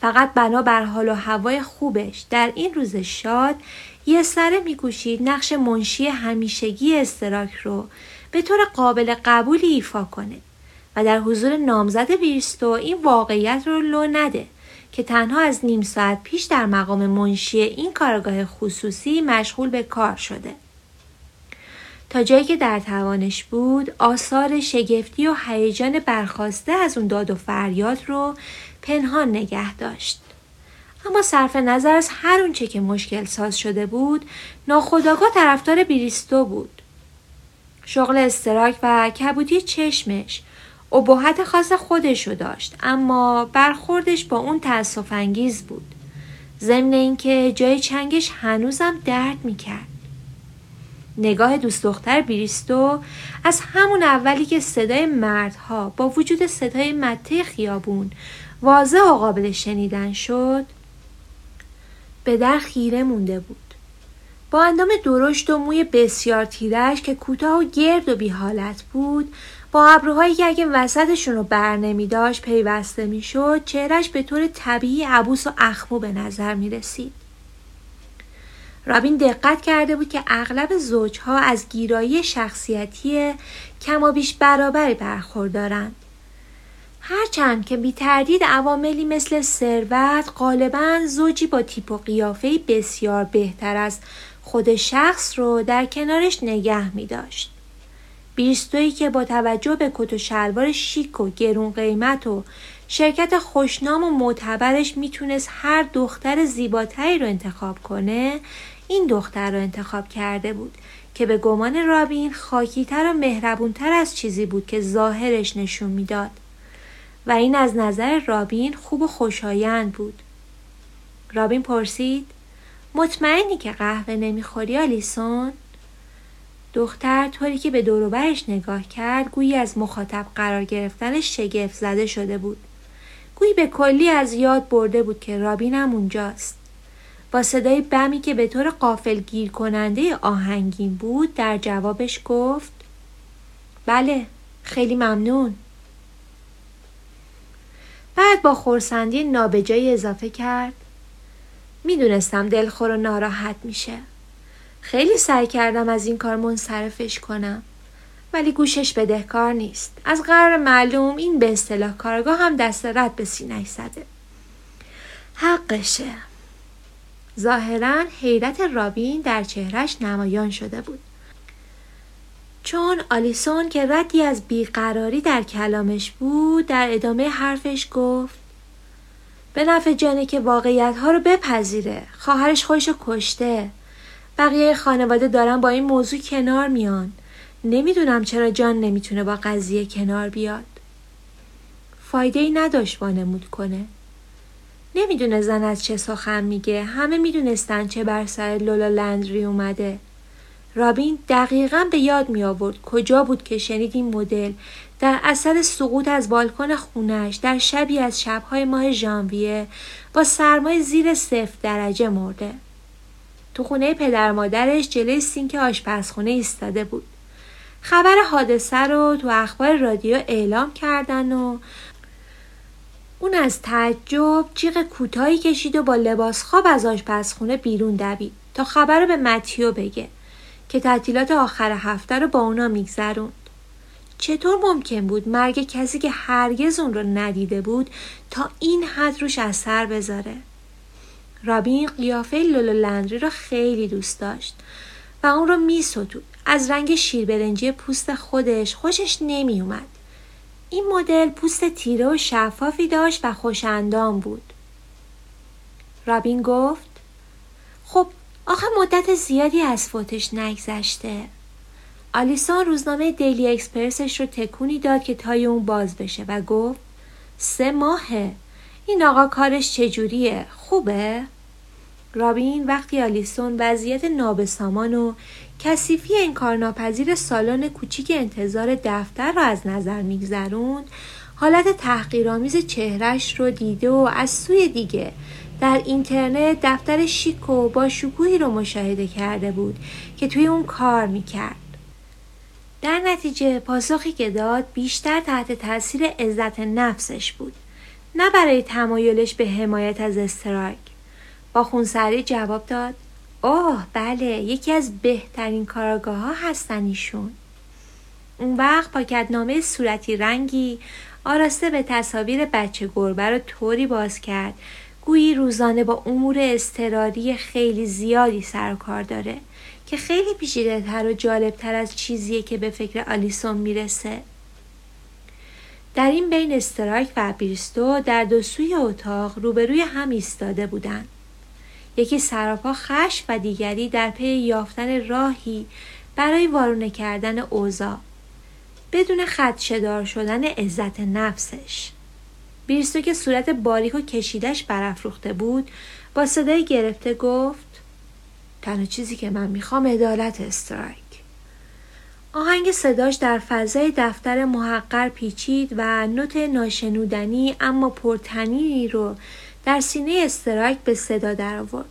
فقط بنا بر حال و هوای خوبش در این روز شاد یه سره میکوشید نقش منشی همیشگی استراک رو به طور قابل قبولی ایفا کنه و در حضور نامزد بیرستو این واقعیت رو لو نده که تنها از نیم ساعت پیش در مقام منشی این کارگاه خصوصی مشغول به کار شده. تا جایی که در توانش بود آثار شگفتی و هیجان برخواسته از اون داد و فریاد رو پنهان نگه داشت. اما صرف نظر از هر اونچه که مشکل ساز شده بود ناخداگاه طرفدار بیریستو بود. شغل استراک و کبودی چشمش. ابهت خاص خودش رو داشت اما برخوردش با اون تأصف انگیز بود. ضمن اینکه جای چنگش هنوزم درد می‌کرد. نگاه دوست دختر بریستو از همون اولی که صدای مردها با وجود صدای مته خیابون واضح و قابل شنیدن شد به در خیره مونده بود. با اندام درشت و موی بسیار تیرش که کوتاه و گرد و بیحالت بود با ابروهایی که اگه وسطشون رو بر نمی داشت پیوسته می شد چهرش به طور طبیعی عبوس و اخمو به نظر می رسید. رابین دقت کرده بود که اغلب زوجها از گیرایی شخصیتی کم بیش برابری برخوردارند. هرچند که بی تردید عواملی مثل ثروت غالبا زوجی با تیپ و قیافه بسیار بهتر از خود شخص رو در کنارش نگه می داشت. بیستویی که با توجه به کت و شلوار شیک و گرون قیمت و شرکت خوشنام و معتبرش می‌تونست هر دختر زیباتری رو انتخاب کنه این دختر رو انتخاب کرده بود که به گمان رابین خاکیتر و مهربونتر از چیزی بود که ظاهرش نشون می‌داد و این از نظر رابین خوب و خوشایند بود رابین پرسید مطمئنی که قهوه نمی‌خوری آلیسون؟ دختر طوری که به دوروبرش نگاه کرد گویی از مخاطب قرار گرفتنش شگفت زده شده بود. گویی به کلی از یاد برده بود که رابین هم اونجاست. با صدای بمی که به طور قافل گیر کننده آهنگین بود در جوابش گفت بله خیلی ممنون. بعد با خورسندی نابجایی اضافه کرد می‌دونستم دلخور و ناراحت میشه. خیلی سعی کردم از این کار منصرفش کنم. ولی گوشش بدهکار نیست. از قرار معلوم این به اصطلاح کارگاه هم دست رد به سینه زده. حقشه. ظاهرا حیرت رابین در چهرش نمایان شده بود. چون آلیسون که ردی از بیقراری در کلامش بود در ادامه حرفش گفت به نفع جانه که واقعیت ها رو بپذیره. خواهرش خودش کشته. بقیه خانواده دارن با این موضوع کنار میان. نمی‌دونم چرا جان نمی‌تونه با قضیه کنار بیاد. فایده ای نداشت وانمود کنه. نمی‌دونه زن از چه سخن میگه. همه می‌دونستن چه بر سر لولا لندری اومده. رابین دقیقا به یاد می آورد کجا بود که شنید این مدل. در اثر سقوط از بالکن خونش در شبی از شبهای ماه ژانویه با سرمای زیر صفر درجه مرده تو خونه پدر مادرش جلوی سینک آشپزخونه ایستاده بود. خبر حادثه رو تو اخبار رادیو اعلام کردن و اون از تعجب جیغ کوتاهی کشید و با لباس خواب از آشپزخونه بیرون دوید تا خبر رو به متیو بگه که تعطیلات آخر هفته رو با اونا میگذروند. چطور ممکن بود مرگ کسی که هرگز اون رو ندیده بود تا این حد روش اثر بذاره؟ رابین قیافه لولو لندری را خیلی دوست داشت و اون رو می از رنگ شیربرنجی پوست خودش خوشش نمی اومد. این مدل پوست تیره و شفافی داشت و خوشندام بود. رابین گفت خب آخه مدت زیادی از فوتش نگذشته. آلیسان روزنامه دیلی اکسپرسش رو تکونی داد که تای اون باز بشه و گفت سه ماهه این آقا کارش چجوریه خوبه؟ رابین وقتی آلیسون وضعیت نابسامان و کثیفی انکارناپذیر سالن کوچیک انتظار دفتر را از نظر میگذروند حالت تحقیرآمیز چهرش رو دیده و از سوی دیگه در اینترنت دفتر شیک و با شکوهی رو مشاهده کرده بود که توی اون کار می‌کرد. در نتیجه پاسخی که داد بیشتر تحت تاثیر عزت نفسش بود نه برای تمایلش به حمایت از استرایک. با خونسردی جواب داد اوه بله یکی از بهترین کاراگاه ها هستن ایشون. اون وقت پاکتنامه صورتی رنگی آراسته به تصاویر بچه گربه رو طوری باز کرد گویی روزانه با امور استراری خیلی زیادی سر کار داره. که خیلی پیچیده تر و جالب تر از چیزیه که به فکر آلیسون می‌رسه. در این بین استرایک و بریستو در دو سوی اتاق روبروی هم ایستاده بودند. یکی سراپا خش و دیگری در پی یافتن راهی برای وارونه کردن اوضاع بدون خدشدار شدن عزت نفسش بیرستو که صورت باریک و کشیدش برافروخته بود با صدای گرفته گفت تنها چیزی که من می‌خوام عدالت استرایک آهنگ صداش در فضای دفتر محقر پیچید و نوت ناشنودنی اما پرتنیری رو در سینه استرایک به صدا در آورد.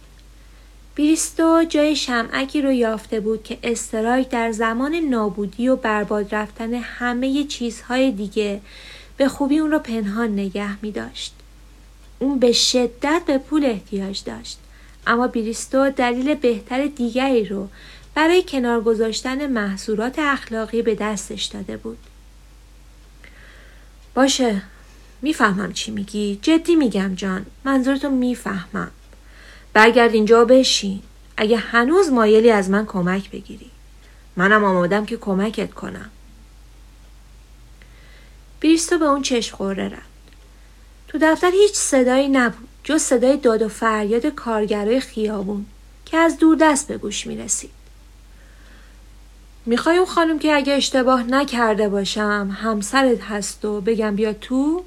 بریستو جای شمعکی رو یافته بود که استرایک در زمان نابودی و برباد رفتن همه چیزهای دیگه به خوبی اون رو پنهان نگه می داشت. اون به شدت به پول احتیاج داشت. اما بریستو دلیل بهتر دیگری رو برای کنار گذاشتن محصولات اخلاقی به دستش داده بود. باشه می‌فهمم چی میگی. جدی میگم جان. منظورتو می‌فهمم. برگرد اینجا بشین. اگه هنوز مایلی از من کمک بگیری. منم آمادم که کمکت کنم. بریستو به اون چشم خوره رفت. تو دفتر هیچ صدایی نبود. جز صدای داد و فریاد کارگرای خیابون که از دور دست به گوش می رسید. می‌خوای اون خانم که اگه اشتباه نکرده باشم همسرت هست و بگم بیا تو؟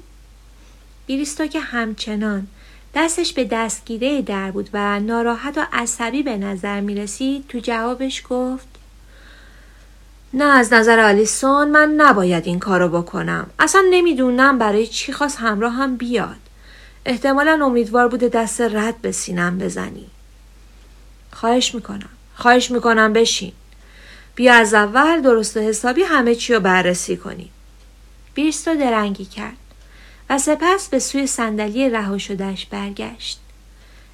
بیریستا که همچنان دستش به دستگیره در بود و ناراحت و عصبی به نظر می رسید تو جوابش گفت نه از نظر آلیسون من نباید این کارو بکنم اصلا نمی‌دونم برای چی خواست همراه هم بیاد احتمالا امیدوار بوده دست رد به سینم بزنی. خواهش می‌کنم. خواهش می‌کنم بشین. بیا از اول درست و حسابی همه چی رو بررسی کنیم بیرستو درنگی کرد و سپس به سوی صندلی رها شدهش برگشت.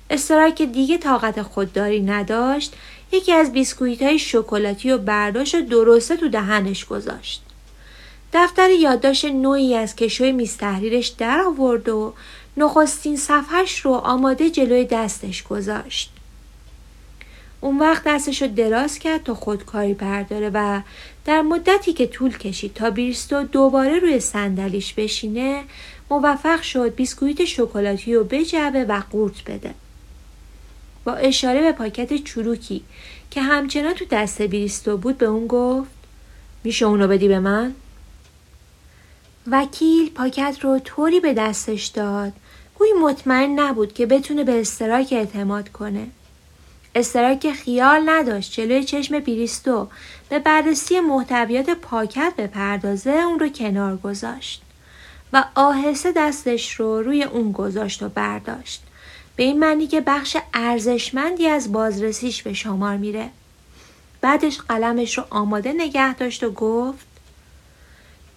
استرایک که دیگه طاقت خودداری نداشت. یکی از بیسکویت های شکلاتی و برداشت و درسته تو دهنش گذاشت. دفتر یادداشت نوعی از کشوی میز تحریرش در آورد و نخستین صفحش رو آماده جلوی دستش گذاشت. اون وقت دستش رو دراز کرد تا خودکاری برداره و در مدتی که طول کشید تا بیرستو دوباره روی صندلیش بشینه موفق شد بیسکویت شکلاتی رو بجوه و قورت بده. با اشاره به پاکت چروکی که همچنان تو دست بیریستو بود به اون گفت میشه اونو بدی به من؟ وکیل پاکت رو طوری به دستش داد گویی مطمئن نبود که بتونه به استراک اعتماد کنه. استراک خیال نداشت جلوی چشم بیریستو به بررسی محتویات پاکت به پردازه اون رو کنار گذاشت و آهسته دستش رو روی اون گذاشت و برداشت. به این معنی که بخش ارزشمندی از بازرسیش به شمار میره بعدش قلمش رو آماده نگه داشت و گفت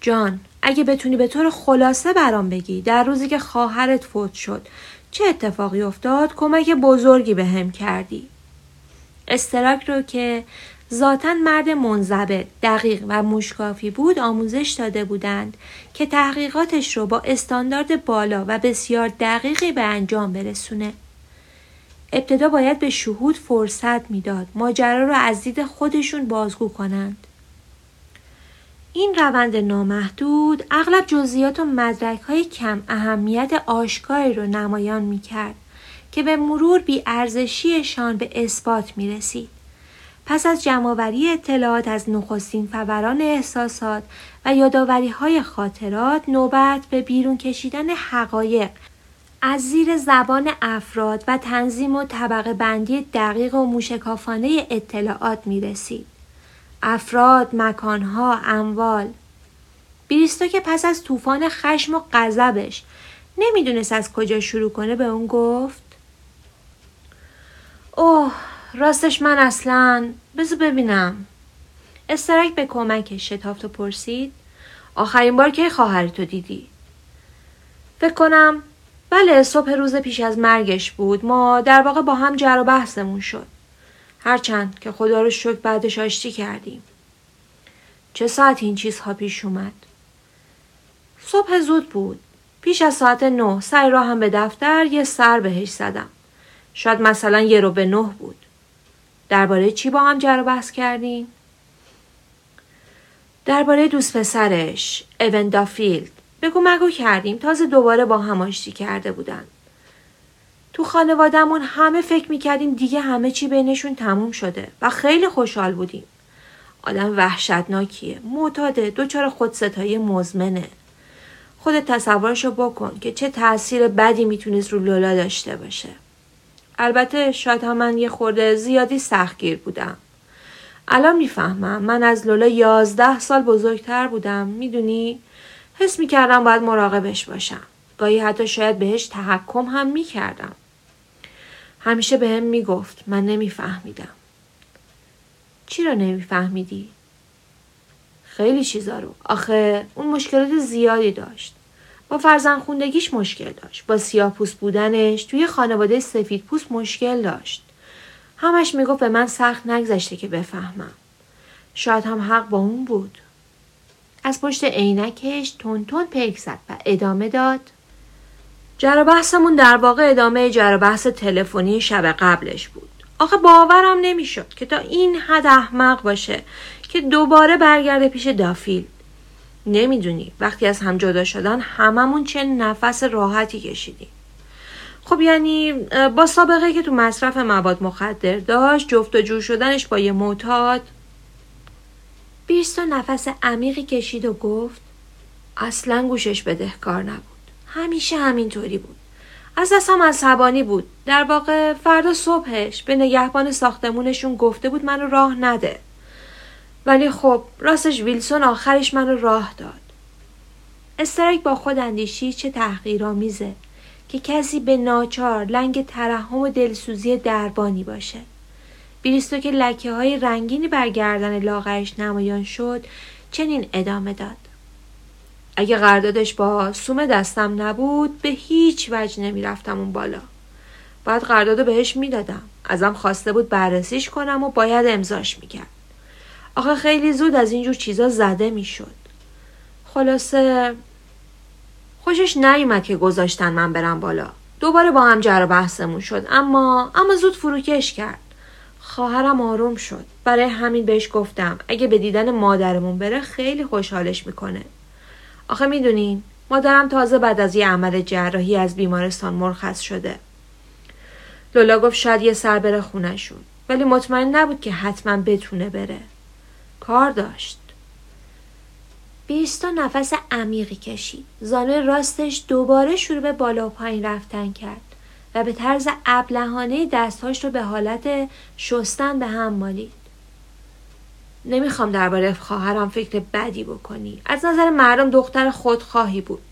جان اگه بتونی به طور خلاصه برام بگی در روزی که خواهرت فوت شد چه اتفاقی افتاد؟ کمک بزرگی به هم کردی. استراک رو که ذاتا مرد منضبط دقیق و مشکافی بود آموزش داده بودند که تحقیقاتش رو با استاندارد بالا و بسیار دقیقی به انجام برسونه. ابتدا باید به شهود فرصت می‌داد ماجرا رو از دید خودشون بازگو کنند. این روند نامحدود اغلب جزئیات و مدرک های کم اهمیت آشکاری رو نمایان می کرد که به مرور بی ارزشیشان به اثبات می رسید. پس از جمعآوری اطلاعات از نخستین فوران احساسات و یادآوری های خاطرات نوبت به بیرون کشیدن حقایق از زیر زبان افراد و تنظیم و طبقه بندی دقیق و موشکافانه اطلاعات می رسید. افراد، مکانها، اموال. بریستو که پس از طوفان خشم و غضبش نمی‌دونست از کجا شروع کنه به اون گفت اوه راستش من اصلا بذار ببینم. استرک به کمکش شتافت و پرسید آخرین بار که خواهرتو دیدی؟ فکر کنم بله صبح روز پیش از مرگش بود. ما در واقع با هم جر و بحثمون شد. هرچند که خدا رو شکر بعدش آشتی کردیم. چه ساعت این چیزها پیش اومد؟ صبح زود بود. پیش از ساعت نه سعی را هم به دفتر یه سر بهش زدم. شاید مثلا یه رو به نه بود. درباره چی با هم جر بحث کردیم؟ درباره دوست پسرش اوندا-فیلد بگو مگو کردیم. تازه دوباره با هم آشتی کرده بودن. تو خانوادهمون همه فکر می‌کردیم دیگه همه چی بینشون تموم شده و خیلی خوشحال بودیم. آدم وحشتناکیه. معتاده. دوچار خودستایی مزمنه. خودت تصورشو بکن که چه تاثیر بدی می‌تونست رو لولا داشته باشه. البته شاید هم من یه خورده زیادی سختگیر بودم. الان می‌فهمم من از لولا یازده سال بزرگتر بودم می‌دونی؟ حس می‌کردم باید مراقبش باشم. گاهی حتی شاید بهش تحکم هم می‌کردم. همیشه به هم می‌گفت من نمیفهمیدم. چی رو نمیفهمیدی؟ خیلی چیزا رو. آخه اون مشکلات زیادی داشت. با فرزن خوندگیش مشکل داشت. با سیاه پوست بودنش توی خانواده سفید پوست مشکل داشت. همش می‌گفت به من سخت نگذشته که بفهمم. شاید هم حق با اون بود. از پشت عینکش تون تون پک زد و ادامه داد. جر بحثمون در واقع ادامه جر بحث تلفنی شب قبلش بود. آخه باورم نمی‌شد که تا این حد احمق باشه که دوباره برگرده پیش دافیل. نمی‌دونی وقتی از هم جدا شدن هممون چه نفس راحتی کشیدیم. خب یعنی با سابقه که تو مصرف مواد مخدر داشت جفت و جور شدنش با یه معتاد بیرستو نفس عمیقی کشید و گفت اصلا گوشش بدهکار نبود همیشه همینطوری بود. از دستم عصبانی بود. در واقع فردا صبحش به نگهبان ساختمونشون گفته بود منو راه نده. ولی خب راستش ویلسون آخرش منو راه داد. استرک با خود اندیشی چه تحقیرآمیزه که کسی به ناچار لنگ ترحم و دلسوزی دربانی باشه. بیریستو که لکه های رنگینی بر گردن لاغرش نمایان شد چنین ادامه داد. اگه قراردادش با سوم دستم نبود به هیچ وجه نمی‌رفتم اون بالا. باید قرارداد بهش می‌دادم. ازم خواسته بود بررسیش کنم و باید امضاش می‌کرد. آخه خیلی زود از اینجور چیزا زده می‌شد. خلاصه خوشش نیومد که گذاشتن من برم بالا. دوباره با هم جر بحثمون شد. اما اما زود فروکش کرد. خواهرم آروم شد. برای همین بهش گفتم اگه به دیدن مادرمون بره خیلی خوشحالش می‌کنه. آخه می‌دونین مادرم تازه بعد از یه عمل جراحی از بیمارستان مرخص شده. لولا گفت شاید یه سر بره خونشون ولی مطمئن نبود که حتما بتونه بره. کار داشت. بیستا نفس عمیقی کشید. زانوی راستش دوباره شروع به بالا و پایین رفتن کرد و به طرز ابلهانه دستهاش رو به حالت شستن به هم مالید. نمی‌خوام درباره خواهرم فکر بدی بکنی. از نظر مردم دختر خودخواهی بود.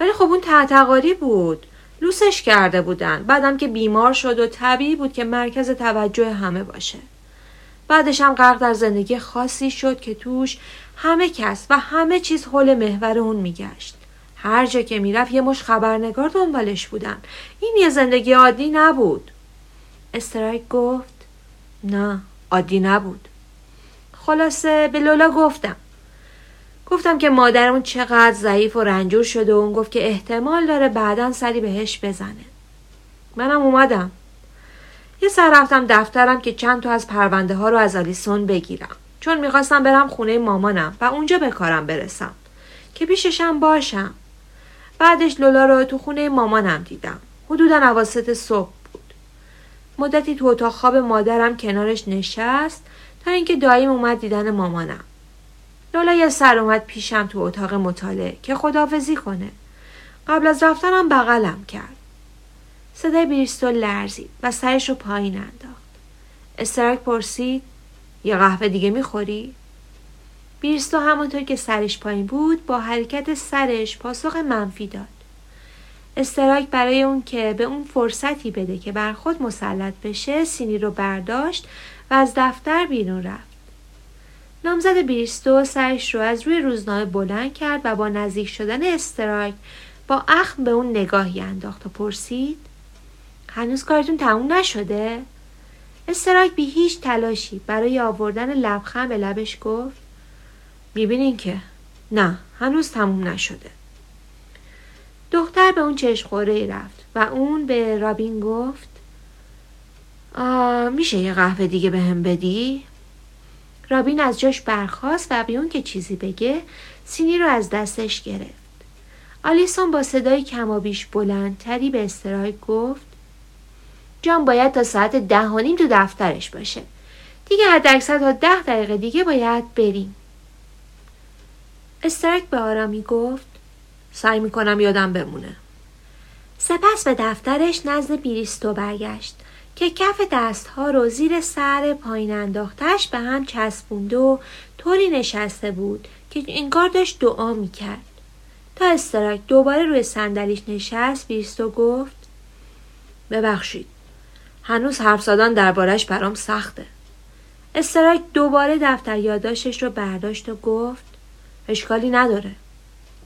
ولی خب اون تعتقاری بود. لوسش کرده بودن. بعدم که بیمار شد و طبیعی بود که مرکز توجه همه باشه. بعدش هم غرق در زندگی خاصی شد که توش همه کس و همه چیز حول محور اون میگشت. هر جا که می‌رفت یه مش خبرنگار دنبالش بودن. این یه زندگی عادی نبود. استرایک گفت نه عادی نبود. خلاصه به لولا گفتم. گفتم که مادرمون چقدر ضعیف و رنجور شده و اون گفت که احتمال داره بعدا سری بهش بزنه. منم اومدم. یه سر رفتم دفترم که چند تا از پرونده ها رو از آلیسون بگیرم. چون می‌خواستم برم خونه مامانم و اونجا به کارم برسم. که پیششم باشم. بعدش لولا رو تو خونه مامانم دیدم. حدودا عواسط صبح بود. مدتی تو اتاق خواب مادرم کنارش نشست تا اینکه دایم اومد دیدن مامانم یه سر اومد پیشم تو اتاق مطالعه که خدافزی کنه قبل از رفتنم بغلم کرد صدای بریستو لرزید و سرش رو پایین انداخت استرک پرسید یه قهوه دیگه می‌خوری؟ بیرستو همونطور که سرش پایین بود با حرکت سرش پاسخ منفی داد. استراک برای اون که به اون فرصتی بده که بر خود مسلط بشه سینی رو برداشت و از دفتر بیرون رفت. نامزد بیرستو سرش رو از روی روزنامه بلند کرد و با نزدیک شدن استرایک با اخم به اون نگاهی انداخت و پرسید هنوز کارتون تموم نشده؟ استراک بی هیچ تلاشی برای آوردن لبخند به لبش گفت می‌بینین که نه هنوز تموم نشده دختر به اون چشم خوره رفت و اون به رابین گفت میشه یه قهوه دیگه به هم بدی؟ رابین از جاش برخاست و بیون که چیزی بگه سینی رو از دستش گرفت. آلیسون با صدای کمابیش بلندتری به استرایک گفت جان باید تا ساعت ده و نیم تو دفترش باشه دیگه حد اکثر تا ده دقیقه دیگه باید بریم استرک به آرامی گفت سعی می‌کنم یادم بمونه سپس به دفترش نزد بیریستو برگشت که کف دستها رو زیر سر پایین انداختش به هم چسبونده و طوری نشسته بود که انگار داشت دعا می‌کرد. تا استرک دوباره روی صندلیش نشست بیریستو گفت ببخشید هنوز حرف زدن دربارش برام سخته. استرایک دوباره دفتر یادداشتش رو برداشت و گفت اشکالی نداره.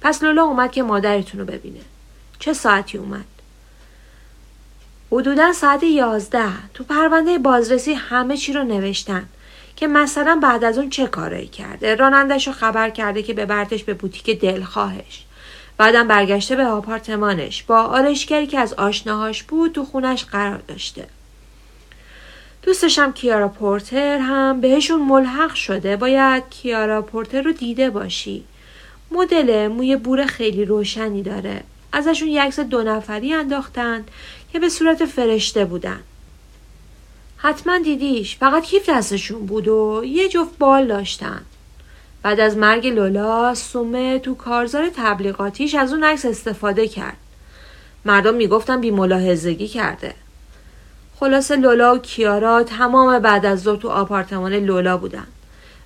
پس لولا اومد که مادرتون رو ببینه. چه ساعتی اومد؟ حدودا ساعت یازده. تو پرونده بازرسی همه چی رو نوشتن که مثلا بعد از اون چه کارایی کرده. رانندش رو خبر کرده که ببرتش به بوتیک دلخواهش. بعدم برگشته به آپارتمانش. با آرشگری که از آشناهاش بود تو خونش قرار داشته. دوستشم کیارا پورتر هم بهشون ملحق شده. باید کیارا پورتر رو دیده باشی. مدل موی بور خیلی روشنی داره. ازشون یک عکس دو نفری انداختن. که به صورت فرشته بودن. حتما دیدیش فقط کیف دستشون بود و یه جفت بال داشتن. بعد از مرگ لولا سومه تو کارزار تبلیغاتیش از اون عکس استفاده کرد. مردم می‌گفتن بی ملاحظگی کرده. خلاصه لولا و کیارا تمام بعد از ظهر تو آپارتمان لولا بودن.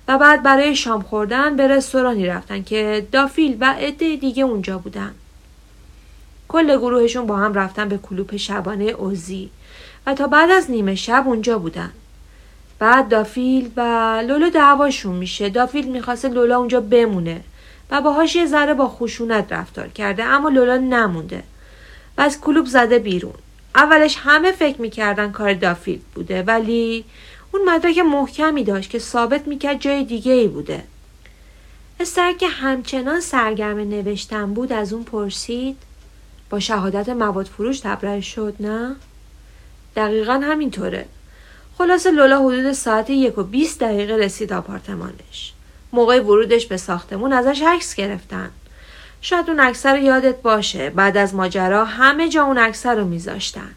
و بعد برای شام خوردن به رستورانی رفتن که دافیل و عده دیگه اونجا بودن. کل گروهشون با هم رفتن به کلوپ شبانه اوزی و تا بعد از نیمه شب اونجا بودن. بعد دافیل و لولا دعواشون میشه. دافیل می‌خواسته لولا اونجا بمونه و باهاش یه ذره با خشونت رفتار کرده اما لولا نمونده و از کلوب زده بیرون. اولش همه فکر می‌کردن کار دافیل بوده ولی اون مدرک محکمی داشت که ثابت می‌کرد جای دیگه ای بوده. استر که همچنان سرگرم نوشتن بود از اون پرسید با شهادت مواد فروش تبرئه شد نه؟ دقیقا همینطوره. خلاصه لولا حدود ساعت یک و بیست دقیقه رسید آپارتمانش. موقع ورودش به ساختمون ازش عکس گرفتن. شاید اون اکثر یادت باشه بعد از ماجرا همه جا اون اکثر رو میذاشتن.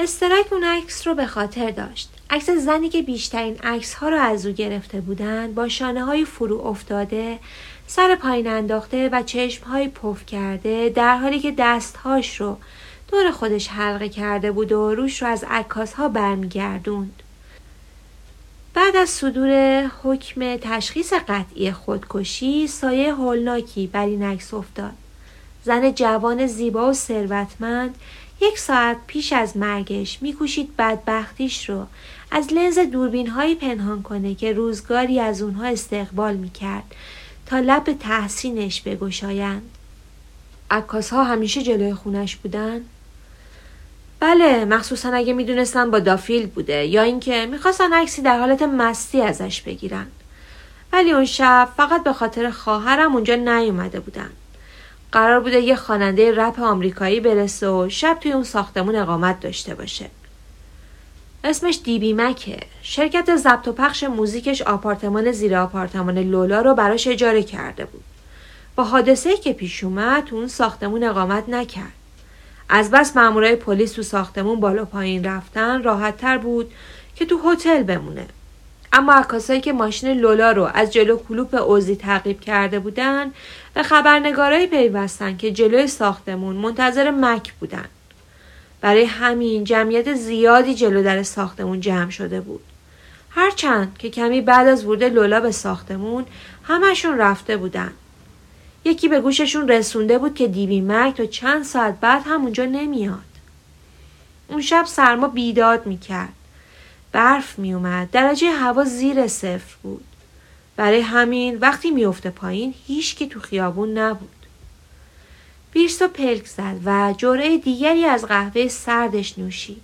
استرک اون عکس رو به خاطر داشت. عکس زنی که بیشترین عکس ها رو از او گرفته بودند با شانه های فرو افتاده سر پایین انداخته و چشم های پف کرده در حالی که دستهاش رو دور خودش حلقه کرده بود و روش رو از عکاس ها برمیگردوند. بعد از صدور حکم تشخیص قطعی خودکشی سایه هولناکی بر این عکس افتاد. زن جوان زیبا و ثروتمند یک ساعت پیش از مرگش میکوشید بدبختیش رو از لنز دوربین هایی پنهان کنه که روزگاری از اونها استقبال می‌کرد. تا لب تحسینش بگشایند. عکاس ها همیشه جلوی خونش بودن؟ بله مخصوصا اگه می‌دونستن با دافیل بوده یا اینکه می‌خواستن عکسی در حالت مستی ازش بگیرن. ولی اون شب فقط به خاطر خواهرم اونجا نیومده بودن. قرار بوده یه خواننده رپ آمریکایی برسه و شب توی اون ساختمون اقامت داشته باشه. اسمش دیبی مکه. شرکت ضبط و پخش موزیکش آپارتمان زیر آپارتمان لولا رو براش اجاره کرده بود. با حادثه که پیش اومد اون ساختمون اقامت نکرد. از بس مامورای پلیس تو ساختمون بالا پایین رفتن راحت تر بود که تو هتل بمونه. اما عکاسایی که ماشین لولا رو از جلو کلوپ اوزی تعقیب کرده بودن و خبرنگارایی پیوستن که جلوی ساختمون منتظر مک بودن. برای همین جمعیت زیادی جلو در ساختمون جمع شده بود. هرچند که کمی بعد از ورود لولا به ساختمون همشون رفته بودن. یکی به گوششون رسونده بود که دیوی مک تا چند ساعت بعد همونجا نمیاد. اون شب سرما بیداد می‌کرد. برف میومد درجه هوا زیر صفر بود. برای همین وقتی میفته پایین هیچ کی تو خیابون نبود. بیرسو پلک زد و جرعه دیگری از قهوه سردش نوشید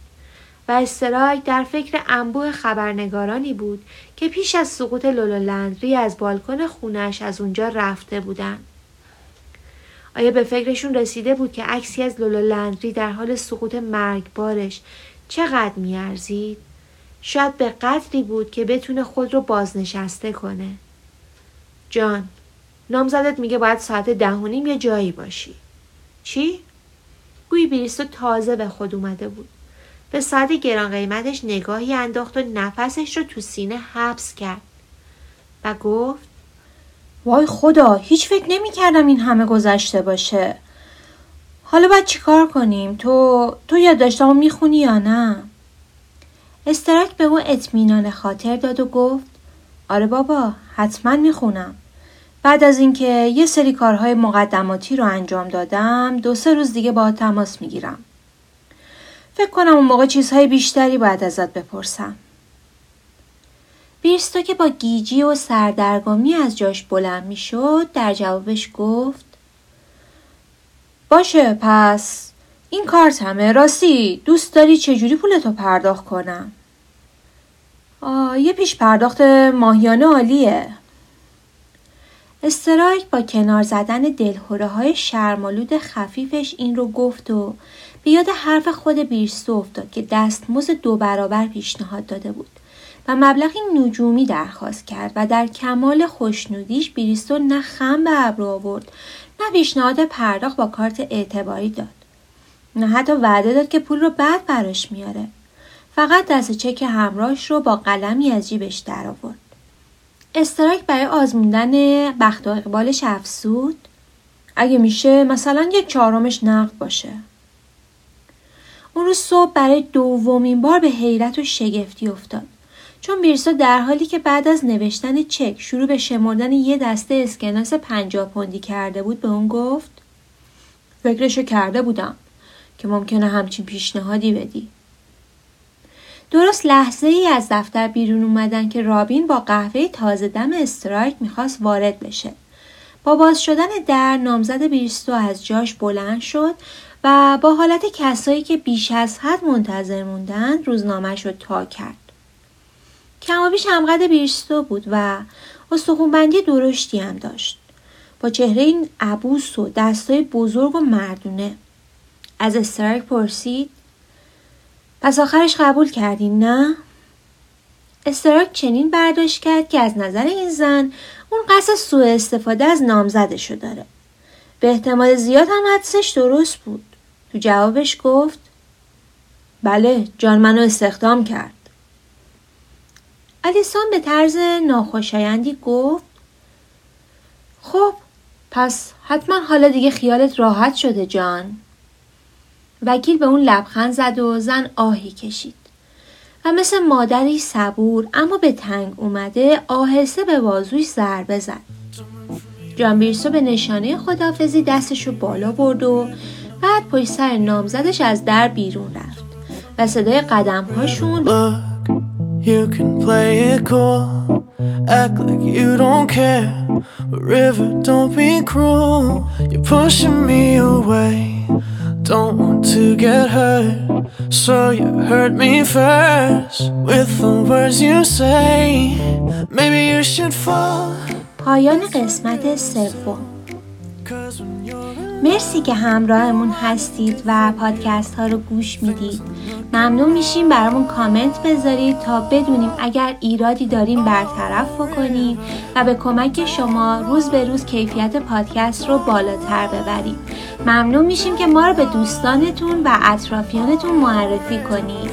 و استرایک در فکر انبوه خبرنگارانی بود که پیش از سقوط لولولندری از بالکن خونش از اونجا رفته بودند. آیا به فکرشون رسیده بود که عکسی از لولولندری در حال سقوط مرگبارش چقدر میارزید؟ شاید به قدری بود که بتونه خود رو بازنشسته کنه. جان، نامزدت میگه باید ساعت ده و نیم یه جایی باشی. چی؟ گویی بریستو تازه به خود اومده بود. به ساعت گران قیمتش نگاهی انداخت و نفسش رو تو سینه حبس کرد. و گفت وای خدا هیچ فکر نمی کردم این همه گذشته باشه. حالا باید چیکار کنیم؟ تو تو یادداشتامو می‌خونی یا نه؟ استراک به او اطمینان خاطر داد و گفت آره بابا حتما می‌خونم. بعد از اینکه یه سری کارهای مقدماتی رو انجام دادم دو سه روز دیگه با تماس می‌گیرم. فکر کنم اون موقع چیزهای بیشتری باید ازت بپرسم. بیرستو که با گیجی و سردرگمی از جاش بلند می‌شد در جوابش گفت باشه پس این کارت همه راستی دوست داری چجوری پولتو پرداخت کنم آه یه پیش پرداخت ماهیانه عالیه استرایک با کنار زدن دلهوره های شرمالود خفیفش این رو گفت و به یاد حرف خود بیرستو افتاد که دستمزد دو برابر پیشنهاد داده بود و مبلغی نجومی درخواست کرد و در کمال خوشنودیش بیریستو نه خم به ابرو آورد نه پیشنهاد پرداخت با کارت اعتباری داد. نه حتی وعده داد که پول رو بعد براش میاره. فقط دست چک همراهش رو با قلمی از جیبش در آورد استراک برای آزموندن بخت و اقبالش افسود اگه میشه مثلا یک چهارمش نقد باشه. اون روز صبح برای دومین بار به حیرت و شگفتی افتاد. چون بیرسا در حالی که بعد از نوشتن چک شروع به شمردن یه دسته اسکناس پنجاه پوندی کرده بود به اون گفت فکرشو کرده بودم که ممکنه همچین پیشنهادی بدی. درست لحظه ای از دفتر بیرون اومدن که رابین با قهوه تازه دم استرایک می‌خواست وارد بشه. با باز شدن در نامزد بیرستو از جاش بلند شد و با حالت کسایی که بیش از حد منتظر موندن روزنامهش رو تا کرد. کمابیش همقدر بیرستو بود و استخونبندی درشتی هم داشت. با چهره این عبوس و دستای بزرگ و مردونه. از استرایک پرسید پس آخرش قبول کردین نه؟ استراک چنین برداشت کرد که از نظر این زن اون قصد سوء استفاده از نامزدشو داره. به احتمال زیاد هم حدسش درست بود. تو جوابش گفت بله جان منو استخدام کرد. الیسون به طرز ناخوشایندی گفت خب پس حتما حالا دیگه خیالت راحت شده جان. وکیل به اون لبخند زد و زن آهی کشید. و مثل مادری صبور اما به تنگ اومده آهسته به بازوش ضربه زد. جانبیرسو به نشانه خدافزی دستش رو بالا برد و بعد پشت سر نامزدش از در بیرون رفت و صدای قدم هاشون. Don't want to get hurt, so you hurt me first with the words you say. Maybe you should fall. پایان قسمت سوم مرسی که همراهمون هستید و پادکست ها رو گوش می‌دید. ممنون میشیم برامون کامنت بذارید تا بدونیم اگر ایرادی داریم برطرف بکنیم و به کمک شما روز به روز کیفیت پادکست رو بالاتر ببریم. ممنون میشیم که ما رو به دوستانتون و اطرافیانتون معرفی کنید.